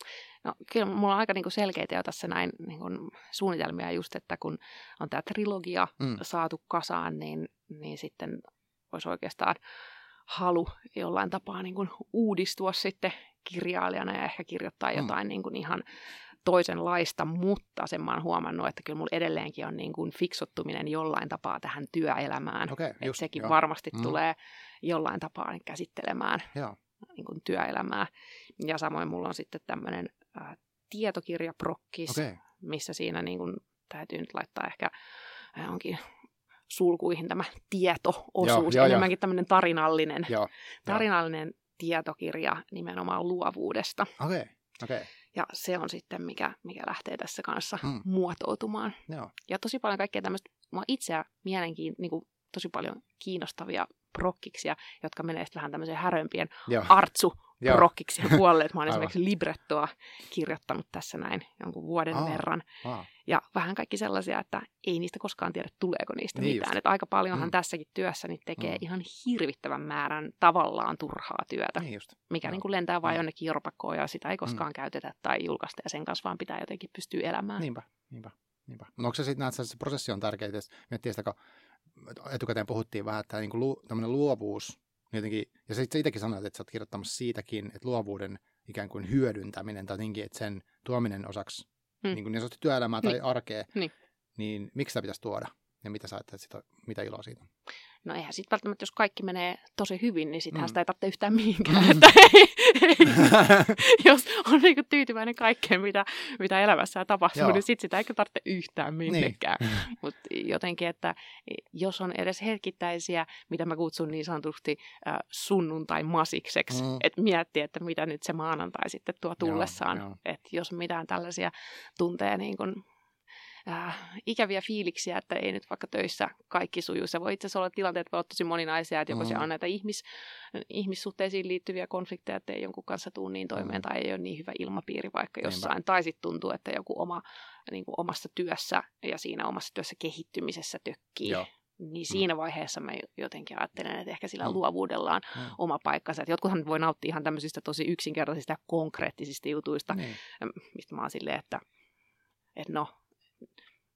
No kyllä mulla on aika niin kuin selkeitä jo tässä näin niin kuin suunnitelmia just, että kun on tämä trilogia mm. saatu kasaan, niin, niin sitten olisi oikeastaan halu jollain tapaa niin kuin uudistua sitten kirjailijana ja ehkä kirjoittaa mm. jotain niin kuin ihan toisenlaista, mutta sen mä oon huomannut, että kyllä mulla edelleenkin on niin kuin fiksottuminen jollain tapaa tähän työelämään. Okay, just, että sekin jo. varmasti mm. tulee jollain tapaa niin käsittelemään joo. Niin kuin työelämää. Ja samoin mulla on sitten tämmöinen äh, tietokirjaprokkis, okay. missä siinä niin kuin, täytyy nyt laittaa ehkä onkin sulkuihin tämä tieto-osuus, joo, enemmänkin tämmöinen tarinallinen, joo, tarinallinen joo. tietokirja nimenomaan luovuudesta. Okay. Okay. Ja se on sitten, mikä, mikä lähtee tässä kanssa mm. muotoutumaan. Joo. Ja tosi paljon kaikkea tämmöistä, mua itseä mielenkiin, niin kuin, tosi paljon kiinnostavia prokkiksia, jotka menee sitten vähän tämmöiseen härömpien artsu rockiksien puolelle. Mä oon *laughs* esimerkiksi librettoa kirjoittanut tässä näin jonkun vuoden Aa, verran. Aa. Ja vähän kaikki sellaisia, että ei niistä koskaan tiedä, tuleeko niistä niin mitään. Että aika paljonhan mm. tässäkin työssä niin tekee mm. ihan hirvittävän määrän tavallaan turhaa työtä, niin just. mikä niin kuin lentää vain mm. jonnekin jorpakkoon ja sitä ei koskaan mm. käytetä tai julkaista ja sen kanssa vaan pitää jotenkin pystyä elämään. Niinpä, niinpä. niinpä. No onko se sitten, että se prosessi on tärkeä, että miettii sitä, kun etukäteen puhuttiin vähän, että niin kuin lu, luovuus jotenkin, ja sitten itsekin sanoit, että sä oot kirjoittamassa siitäkin, että luovuuden ikään kuin hyödyntäminen tai jotenkin, että sen tuominen osaksi mm. niin, kuin niin työelämää tai niin. arkea, niin. niin miksi sitä pitäisi tuoda? Ja mitä sä ajattelet, sitä, mitä iloa siitä on? No eihän sitten välttämättä, jos kaikki menee tosi hyvin, niin sittenhän mm. sitä ei tarvitse yhtään mihinkään. Mm. Että ei, ei, *laughs* jos on niinku tyytyväinen kaikkeen, mitä, mitä elämässä tapahtuu, Joo. niin sitten sitä ei tarvitse yhtään minnekään. *laughs* Niin. Mutta jotenkin, että jos on edes hetkittäisiä, mitä mä kutsun niin sanotusti äh, sunnuntai-masikseksi, mm. että miettii, että mitä nyt se maanantai sitten tuo tullessaan. Että jos mitään tällaisia tuntee niin kun äh, ikäviä fiiliksiä, että ei nyt vaikka töissä kaikki sujuu. Se voi itse asiassa olla tilanteet, voi olla tosi moninaisia, että joko mm. se on näitä ihmis, ihmissuhteisiin liittyviä konflikteja, että ei jonkun kanssa tuu niin toimeen, mm. tai ei ole niin hyvä ilmapiiri vaikka jossain, Niinpä. tai sitten tuntuu, että joku oma, niin kuin omassa työssä ja siinä omassa työssä kehittymisessä tökkii. Joo. Niin mm. siinä vaiheessa mä jotenkin ajattelen, että ehkä sillä mm. luovuudella on mm. oma paikkansa. Että jotkuthan voi nauttia ihan tämmöisistä tosi yksinkertaisista konkreettisista jutuista, niin. mistä mä oon silleen, että, että no,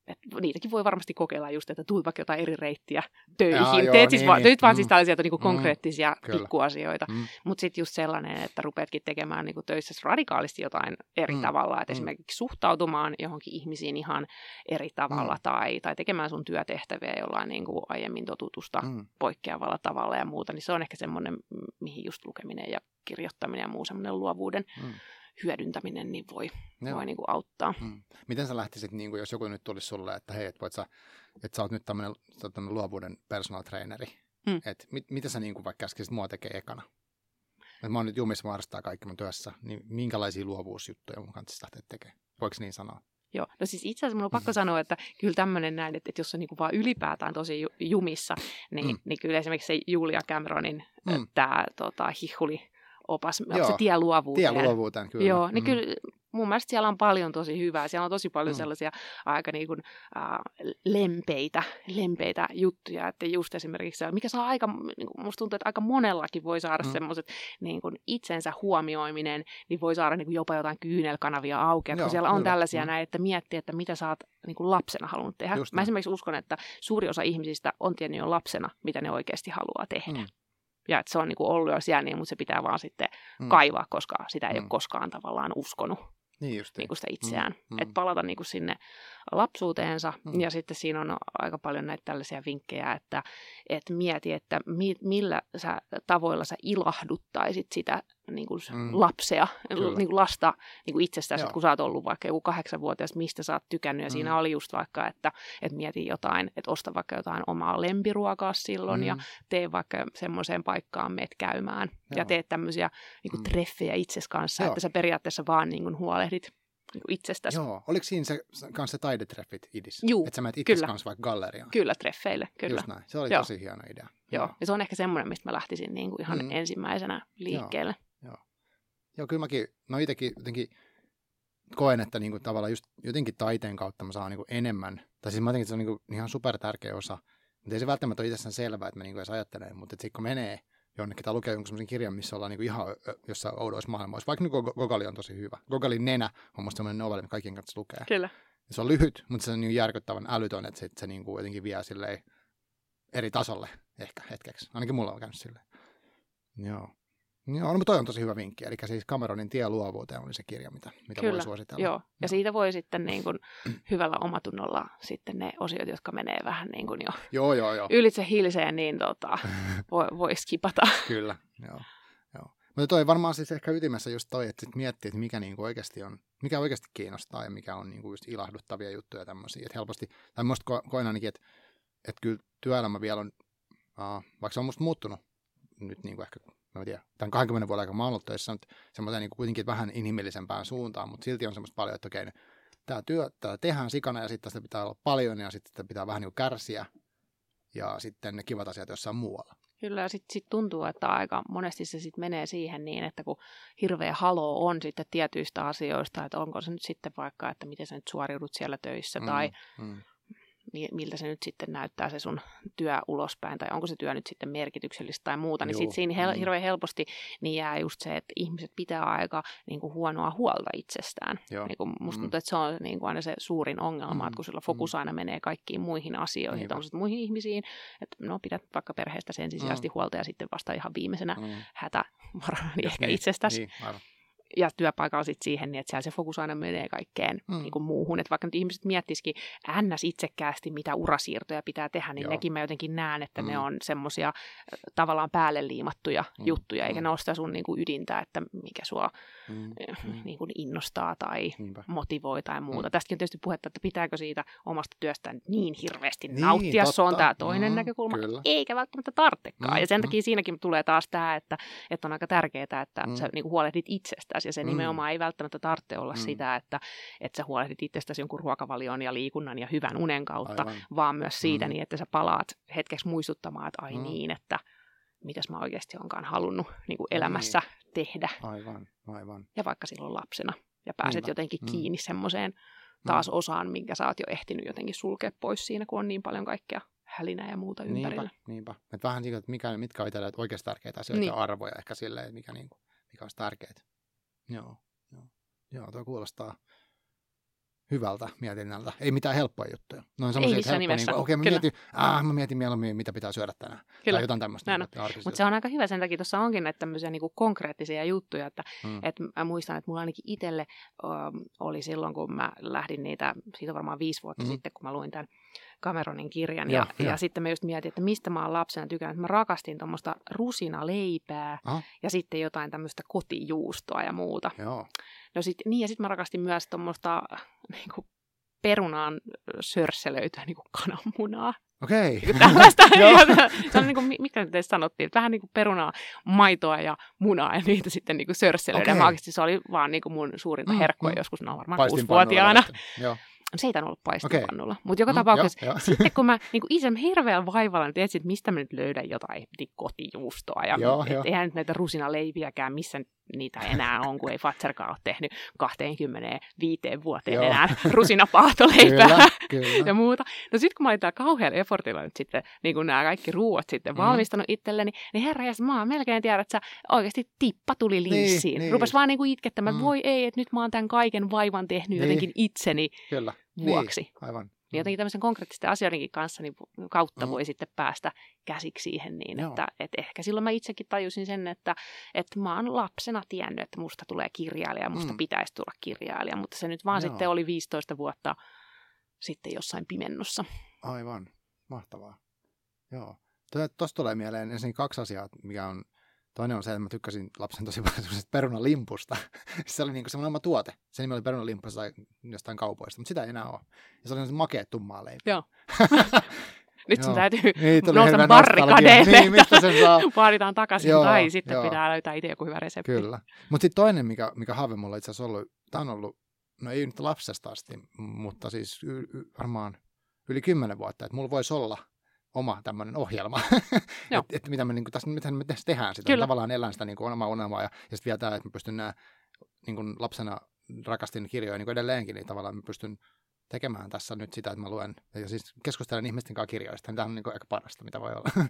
että niitäkin voi varmasti kokeilla just, että tuut vaikka jotain eri reittiä töihin. Jaa, joo, Teet siis niin, va- niin. vaan siis mm, siis tällaisia niinku mm, konkreettisia kyllä. pikkuasioita. Mm. Mutta sitten just sellainen, että rupeatkin tekemään niinku töissä radikaalisti jotain eri mm. tavalla. Että mm. esimerkiksi suhtautumaan johonkin ihmisiin ihan eri tavalla mm. tai, tai tekemään sun työtehtäviä jollain niinku aiemmin totutusta mm. poikkeavalla tavalla ja muuta. Niin se on ehkä semmoinen, mihin just lukeminen ja kirjoittaminen ja muu semmoinen luovuuden mm hyödyntäminen niin voi, voi niin kuin auttaa. Hmm. Miten sä lähtisit, niin kuin jos joku nyt tulisi sulle, että hei, että, voit sä, että sä oot nyt tämmöinen, luovuuden personal traineri, hmm. että mit, mitä sä niin kuin vaikka käskisit mua tekee ekana? Että mä oon nyt jumissa mahdollistaa kaikki mun työssä, niin minkälaisia luovuusjuttuja mun kanssa lähteä tekemään? Voiko niin sanoa? Joo, no siis itse asiassa mun on pakko sanoa, että kyllä tämmöinen näin, että, että jos on niin kuin vaan ylipäätään tosi jumissa, niin, mm. niin kyllä esimerkiksi se Julia Cameronin mm. tämä tota, hihuli opas, Joo, se tie luovuuteen. Tie luovuuteen, kyllä. Joo, niin mm. kyllä mun mielestä siellä on paljon tosi hyvää. Siellä on tosi paljon mm. sellaisia aika niin kuin, äh, lempeitä, lempeitä juttuja, että just esimerkiksi, mikä saa aika, niin kuin, musta tuntuu, että aika monellakin voi saada mm. semmoiset niin kuin itsensä huomioiminen, niin voi saada niin kuin jopa jotain kyynelkanavia auki, Joo, siellä on kyllä. tällaisia mm. näin, että miettii, että mitä sä oot niin kuin lapsena halunnut tehdä. Just Mä esimerkiksi uskon, että suuri osa ihmisistä on tiennyt jo lapsena, mitä ne oikeasti haluaa tehdä. Mm ja että se on niin kuin ollut jo siellä, niin, mutta se pitää vaan sitten mm. kaivaa, koska sitä ei mm. ole koskaan tavallaan uskonut niin just niin kuin sitä itseään. Mm. Mm. Että palata niin kuin sinne lapsuuteensa. Mm. Ja sitten siinä on aika paljon näitä tällaisia vinkkejä, että, että mieti, että mi, millä sä, tavoilla sä ilahduttaisit sitä niin kuin mm. lapsea, niin kuin lasta niin kuin itsestäsi, kun sä oot ollut vaikka joku kahdeksanvuotias, mistä sä oot tykännyt. Ja mm. siinä oli just vaikka, että, että mieti jotain, että osta vaikka jotain omaa lempiruokaa silloin mm. ja tee vaikka semmoiseen paikkaan meet käymään. Joo. Ja teet tämmöisiä niin kuin mm. treffejä itses kanssa, Joo. että sä periaatteessa vaan niin kuin huolehdit niin itsestäsi. Joo, oliko siinä se, kanssa taidetreffit idis? Juu, Että sä menet itse kanssa vaikka galleriaan? Kyllä, treffeille, kyllä. Just näin, se oli Joo. tosi hieno idea. Joo, Joo. ja se on ehkä semmoinen, mistä mä lähtisin niin kuin ihan mm. ensimmäisenä liikkeelle. Joo. Joo. Kyllä mäkin, no itsekin jotenkin koen, että niin kuin tavallaan just jotenkin taiteen kautta mä saan niin kuin enemmän, tai siis mä jotenkin, että se on niin kuin ihan super tärkeä osa Mutta ei se välttämättä ole itsessään selvää, että mä niinku edes ajattelen, mutta sitten kun menee jonnekin tai lukee jonkun sellaisen kirjan, missä ollaan niinku ihan jossain oudoissa maailmoissa, vaikka nyt Gogali on tosi hyvä. Gogalin nenä on musta sellainen novelli, mitä kaikkien kanssa lukee. Kyllä. Ja se on lyhyt, mutta se on niin järkyttävän älytön, että se, se niin kuin jotenkin vie silleen eri tasolle ehkä hetkeksi. Ainakin mulla on käynyt silleen. Joo. Joo, no, mutta toi on tosi hyvä vinkki. Eli siis Cameronin tie luovuuteen oli se kirja, mitä, mitä Kyllä, voi suositella. Joo, ja joo. siitä voi sitten niin kuin *clears throat* hyvällä omatunnolla sitten ne osiot, jotka menee vähän niin kuin jo *laughs* joo, joo, joo. ylitse hilseen, niin tota, *laughs* voi, voi skipata. Kyllä, joo. joo. Mutta toi varmaan siis ehkä ytimessä just toi, että sit miettii, että mikä niinku oikeasti on, mikä oikeasti kiinnostaa ja mikä on niinku just ilahduttavia juttuja tämmöisiä. Että helposti, tai musta ko- koen ainakin, että, että kyllä työelämä vielä on, uh, vaikka se on musta muuttunut nyt niinku ehkä mä tiedä, tämän 20 vuoden aikana mä oon ollut töissä nyt semmoisen niin kuitenkin vähän inhimillisempään suuntaan, mutta silti on semmoista paljon, että okei, tämä työ tää tehdään sikana ja sitten sitä pitää olla paljon ja sitten sitä pitää vähän niin kärsiä ja sitten ne kivat asiat jossain muualla. Kyllä, ja sitten sit tuntuu, että aika monesti se sitten menee siihen niin, että kun hirveä halo on sitten tietyistä asioista, että onko se nyt sitten vaikka, että miten sä nyt suoriudut siellä töissä, mm, tai mm miltä se nyt sitten näyttää se sun työ ulospäin, tai onko se työ nyt sitten merkityksellistä tai muuta, niin sitten siinä hel- mm. hirveän helposti niin jää just se, että ihmiset pitää aika niin kuin huonoa huolta itsestään. Niin kuin musta mm. tuntuu, että se on niin kuin aina se suurin ongelma, mm. että kun sillä fokus mm. aina menee kaikkiin muihin asioihin, että muihin ihmisiin, että no pidät vaikka perheestä ensisijaisesti mm. huolta ja sitten vasta ihan viimeisenä mm. hätä niin ehkä niin, itsestäsi. Niin, aivan ja työpaikalla sitten siihen, niin että siellä se fokus aina menee kaikkeen mm. niin kuin muuhun. Että vaikka nyt ihmiset miettisikin ns. itsekkäästi, mitä urasiirtoja pitää tehdä, niin Joo. nekin mä jotenkin näen, että mm. ne on semmoisia tavallaan päälle liimattuja mm. juttuja, eikä mm. ne ole sitä sun niin kuin ydintä, että mikä sua mm. mm. niin kuin innostaa tai Niinpä. motivoi tai muuta. Mm. Tästäkin on tietysti puhetta, että pitääkö siitä omasta työstään niin hirveästi niin, nauttia. Totta. Se on tämä toinen mm, näkökulma, kyllä. eikä välttämättä tarvitsekaan. Mm. Ja sen takia mm. siinäkin tulee taas tämä, että, että on aika tärkeää, että mm. sä niin kuin huolehdit itsestä itsestäsi. Ja se mm. nimenomaan ei välttämättä tarvitse olla mm. sitä, että, että sä huolehdit itsestäsi jonkun ruokavalion ja liikunnan ja hyvän unen kautta, Aivan. vaan myös siitä mm. niin, että sä palaat hetkeksi muistuttamaan, että ai mm. niin, että mitäs mä oikeasti onkaan halunnut niin kuin elämässä niin. tehdä. Aivan, aivan. Ja vaikka silloin lapsena. Ja pääset Niinpä. jotenkin mm. kiinni semmoiseen taas mm. osaan, minkä sä oot jo ehtinyt jotenkin sulkea pois siinä, kun on niin paljon kaikkea hälinää ja muuta ympärillä. Niinpä, niinpä. Et vähän niin kuin, että mikä, mitkä on itselle oikeasti tärkeitä asioita niin. ja arvoja ehkä silleen, mikä, niin kuin, mikä olisi tärkeää. Joo, joo. Joo, tuo kuulostaa hyvältä mietinnältä. Ei mitään helppoja juttuja. Noin Ei missään nimessä. Niin okei, mä mietin, ah, mä mietin mieluummin, mitä pitää syödä tänään. Kyllä. Tai jotain tämmöistä. Niin, Mutta se on aika hyvä, sen takia tuossa onkin näitä tämmöisiä niin konkreettisia juttuja, että mm. et mä muistan, että mulla ainakin itselle um, oli silloin, kun mä lähdin niitä, siitä varmaan viisi vuotta mm. sitten, kun mä luin tämän Cameronin kirjan. Ja, ja, ja sitten mä just mietin, että mistä mä oon lapsena tykännyt. Mä rakastin tuommoista rusinaleipää Aha. ja sitten jotain tämmöistä kotijuustoa ja muuta. Joo. No sit, niin, ja sitten mä rakastin myös tuommoista *laughs* niin perunaan sörsselöityä niin kuin kananmunaa. Okei. Okay. Tällaista, *laughs* se on niin kuin, mikä te sanottiin, vähän niin kuin perunaa, maitoa ja munaa ja niitä sitten niin kuin. Okay. se oli vaan niin kuin mun suurinta mm, herkkua mm, joskus, no varmaan kuusivuotiaana. Joo se ei tainnut olla paistopannulla. Okay. Mutta joka mm, tapauksessa jo, jo. sitten kun mä *laughs* niin itse hirveän vaivalla nyt etsin, että mistä mä nyt löydän jotain kotijuustoa. Ja joo, et, jo. eihän nyt näitä rusinaleiviäkään, missä niitä enää on, kun ei Fatserkaan ole tehnyt 25 vuoteen Joo. enää rusinapaahtoleipää kyllä, kyllä. ja muuta. No sitten kun mä olin täällä kauhealla effortilla nyt sitten, niin kun nämä kaikki ruuat sitten mm. valmistanut itselleni, niin herra ja mä oon melkein tiedä, että sä oikeasti tippa tuli niin, linssiin. Niin, niin. Rupes vaan niin kuin itkettämään, mm. voi ei, että nyt mä oon tämän kaiken vaivan tehnyt niin. jotenkin itseni kyllä. vuoksi. Niin, aivan. Niin jotenkin tämmöisen konkreettisten asioidenkin kanssa niin kautta mm. voi sitten päästä käsiksi siihen niin, että, että ehkä silloin mä itsekin tajusin sen, että, että mä oon lapsena tiennyt, että musta tulee kirjailija, musta mm. pitäisi tulla kirjailija, mutta se nyt vaan Joo. sitten oli 15 vuotta sitten jossain pimennossa. Aivan, mahtavaa. Joo. Tuosta tulee mieleen ensin kaksi asiaa, mikä on Toinen on se, että mä tykkäsin lapsen tosi paljon perunalimpusta. *laughs* se oli niinku semmoinen oma tuote. Se nimi oli perunalimppu tai jostain kaupoista, mutta sitä ei enää ole. Ja se oli semmoinen makea tummaa leipä. Joo. *laughs* Nyt sun täytyy niin, nousta barrikadeille, niin, mistä sen saa. *laughs* vaaditaan takaisin, joo, tai sitten joo. pitää löytää itse joku hyvä resepti. Kyllä. Mutta sitten toinen, mikä, mikä haave mulla itse asiassa ollut, tämä on ollut, no ei nyt lapsesta asti, mutta siis y, y, varmaan yli kymmenen vuotta, että mulla voisi olla oma tämmöinen ohjelma, *laughs* että et mitä me, niin kuin, tässä, mitä me tässä tehdään sitä. Kyllä. Tavallaan elän sitä niin kuin, omaa unelmaa ja, ja sitten vielä tämä, että mä pystyn nämä niin kuin lapsena rakastin kirjoja niin kuin edelleenkin, niin tavallaan mä pystyn tekemään tässä nyt sitä, että mä luen ja siis keskustelen ihmisten kanssa kirjoista. Tämä on niin aika parasta, mitä voi olla. *laughs*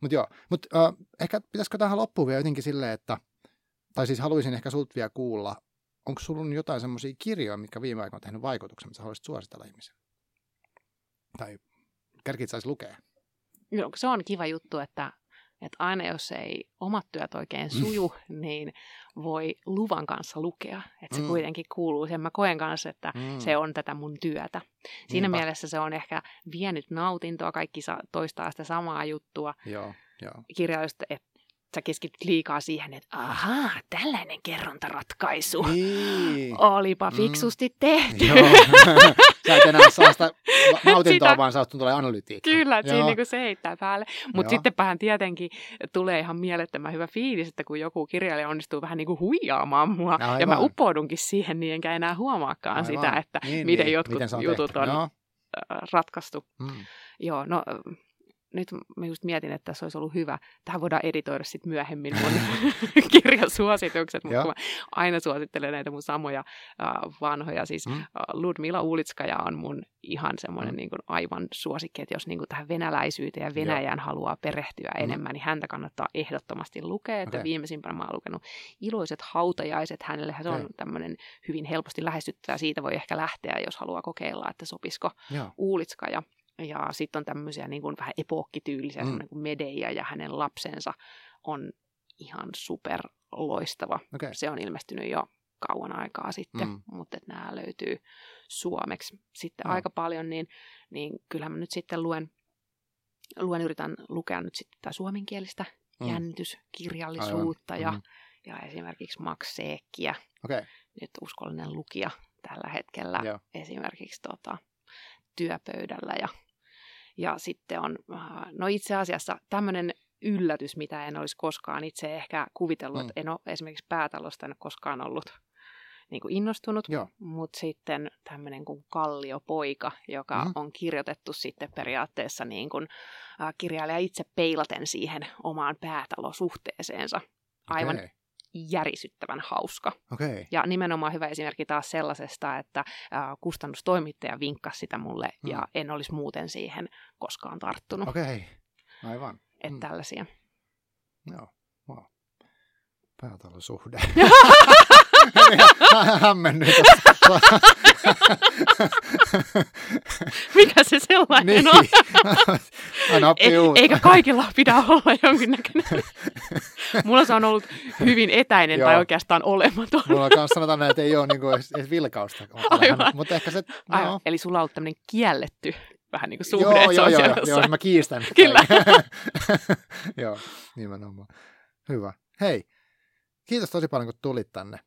mutta joo, mutta uh, ehkä pitäisikö tähän loppuun vielä jotenkin silleen, että, tai siis haluaisin ehkä sulta vielä kuulla, onko sulla jotain semmoisia kirjoja, mitkä viime aikoina on tehnyt vaikutuksen, mitä sä haluaisit suositella ihmisille? Tai kärkit saisi lukea? No, se on kiva juttu, että että aina jos ei omat työt oikein mm. suju, mm. *laughs* niin voi luvan kanssa lukea. Että se mm. kuitenkin kuuluu sen. Mä koen kanssa, että mm. se on tätä mun työtä. Siinä Niinpä. mielessä se on ehkä vienyt nautintoa, kaikki toistaa sitä samaa juttua. Joo, joo. Kirjallisuutta, että sä keskityt liikaa siihen, että ahaa, tällainen kerrontaratkaisu. Niin. Olipa mm. fiksusti mm. tehty. Joo. *laughs* sä et enää saa sitä *laughs* nautintoa, sitä... vaan saa tulee analytiikka. Kyllä, että siinä niinku se heittää päälle. Mutta sittenpähän tietenkin tulee ihan mielettömän hyvä fiilis, että kun joku kirjailija onnistuu vähän niin kuin huijaamaan mua, Aivan. ja mä upoudunkin siihen, niin enkä enää huomaakaan Aivan. sitä, että niin, miten niin. jotkut miten jutut on Joo. ratkaistu. Mm. Joo, no nyt mä just mietin, että se olisi ollut hyvä. Tähän voidaan editoida sitten myöhemmin mun *laughs* kirjasuositukset, mutta mä aina suosittelen näitä mun samoja uh, vanhoja. Siis mm. Ludmila Uulitskaja on mun ihan semmoinen mm. niin kuin aivan suosikki, että jos niin kuin tähän venäläisyyteen ja Venäjään Joo. haluaa perehtyä mm. enemmän, niin häntä kannattaa ehdottomasti lukea. Että okay. viimeisimpänä mä oon lukenut Iloiset hautajaiset hänelle. Se on okay. tämmöinen hyvin helposti lähestyttävä. Siitä voi ehkä lähteä, jos haluaa kokeilla, että sopisiko. Uulitskaja. Ja sitten on tämmöisiä niin kuin vähän epokkityylisiä, mm. kuin Medeia ja hänen lapsensa on ihan super loistava. Okay. Se on ilmestynyt jo kauan aikaa sitten, mm. mutta että nämä löytyy suomeksi sitten no. aika paljon, niin, niin kyllähän mä nyt sitten luen, luen yritän lukea nyt sitten tätä suomenkielistä mm. jännityskirjallisuutta ja, mm. ja esimerkiksi Max Seekkiä, okay. nyt uskollinen lukija tällä hetkellä Joo. esimerkiksi tota, työpöydällä ja ja sitten on, äh, no itse asiassa tämmöinen yllätys, mitä en olisi koskaan itse ehkä kuvitellut, mm. että en ole esimerkiksi päätalosta en ole koskaan ollut niin kuin innostunut, mutta sitten tämmöinen kuin Kalliopoika, joka mm-hmm. on kirjoitettu sitten periaatteessa niin kuin, äh, kirjailija itse peilaten siihen omaan päätalosuhteeseensa. Aivan okay järisyttävän hauska. Okay. Ja nimenomaan hyvä esimerkki taas sellaisesta, että äh, kustannustoimittaja vinkkasi sitä mulle hmm. ja en olisi muuten siihen koskaan tarttunut. Okei, okay. aivan. Että hmm. tällaisia. Joo, wow. Päätalosuhde. *laughs* hämmennyt. *laughs* Mikä se sellainen niin. on? *laughs* Aina e- eikä kaikilla pidä olla jonkinnäköinen. Mulla se on ollut hyvin etäinen tai oikeastaan olematon. Mulla kanssa sanotaan, että ei ole niinku edes, edes vilkausta. Aivan. Mutta ehkä se, no. Eli sulla on ollut tämmöinen kielletty vähän niin kuin suhde, joo, joo, joo, joo, joo, mä kiistän. Kyllä. joo, nimenomaan. Hyvä. Hei, kiitos tosi paljon, kun tulit tänne.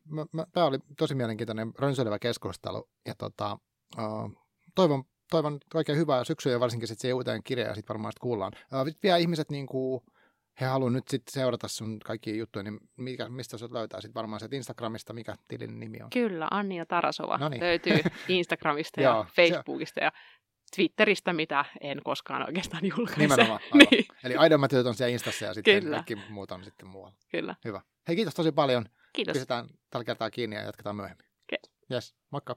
Tämä oli tosi mielenkiintoinen, rönsyilevä keskustelu. Ja tota, uh, toivon, toivon oikein hyvää syksyä ja varsinkin sitten siihen uuteen kirjaan ja sitten varmaan sit kuullaan. Uh, vielä ihmiset niin kuin, he haluavat nyt sitten seurata sun kaikki juttuja, niin mikä, mistä sut löytää sitten varmaan se Instagramista, mikä tilin nimi on? Kyllä, Annia Tarasova Noniin. löytyy *laughs* Instagramista ja Facebookista ja Twitteristä, mitä en koskaan oikeastaan julkaise. Nimenomaan. *laughs* niin. Eli Aidommätyöt on siellä Instassa ja sitten Kyllä. kaikki muut on sitten muualla. Kyllä. Hyvä. Hei, kiitos tosi paljon. Kiitos. Pistetään tällä kertaa kiinni ja jatketaan myöhemmin. Okay. Yes, moikka.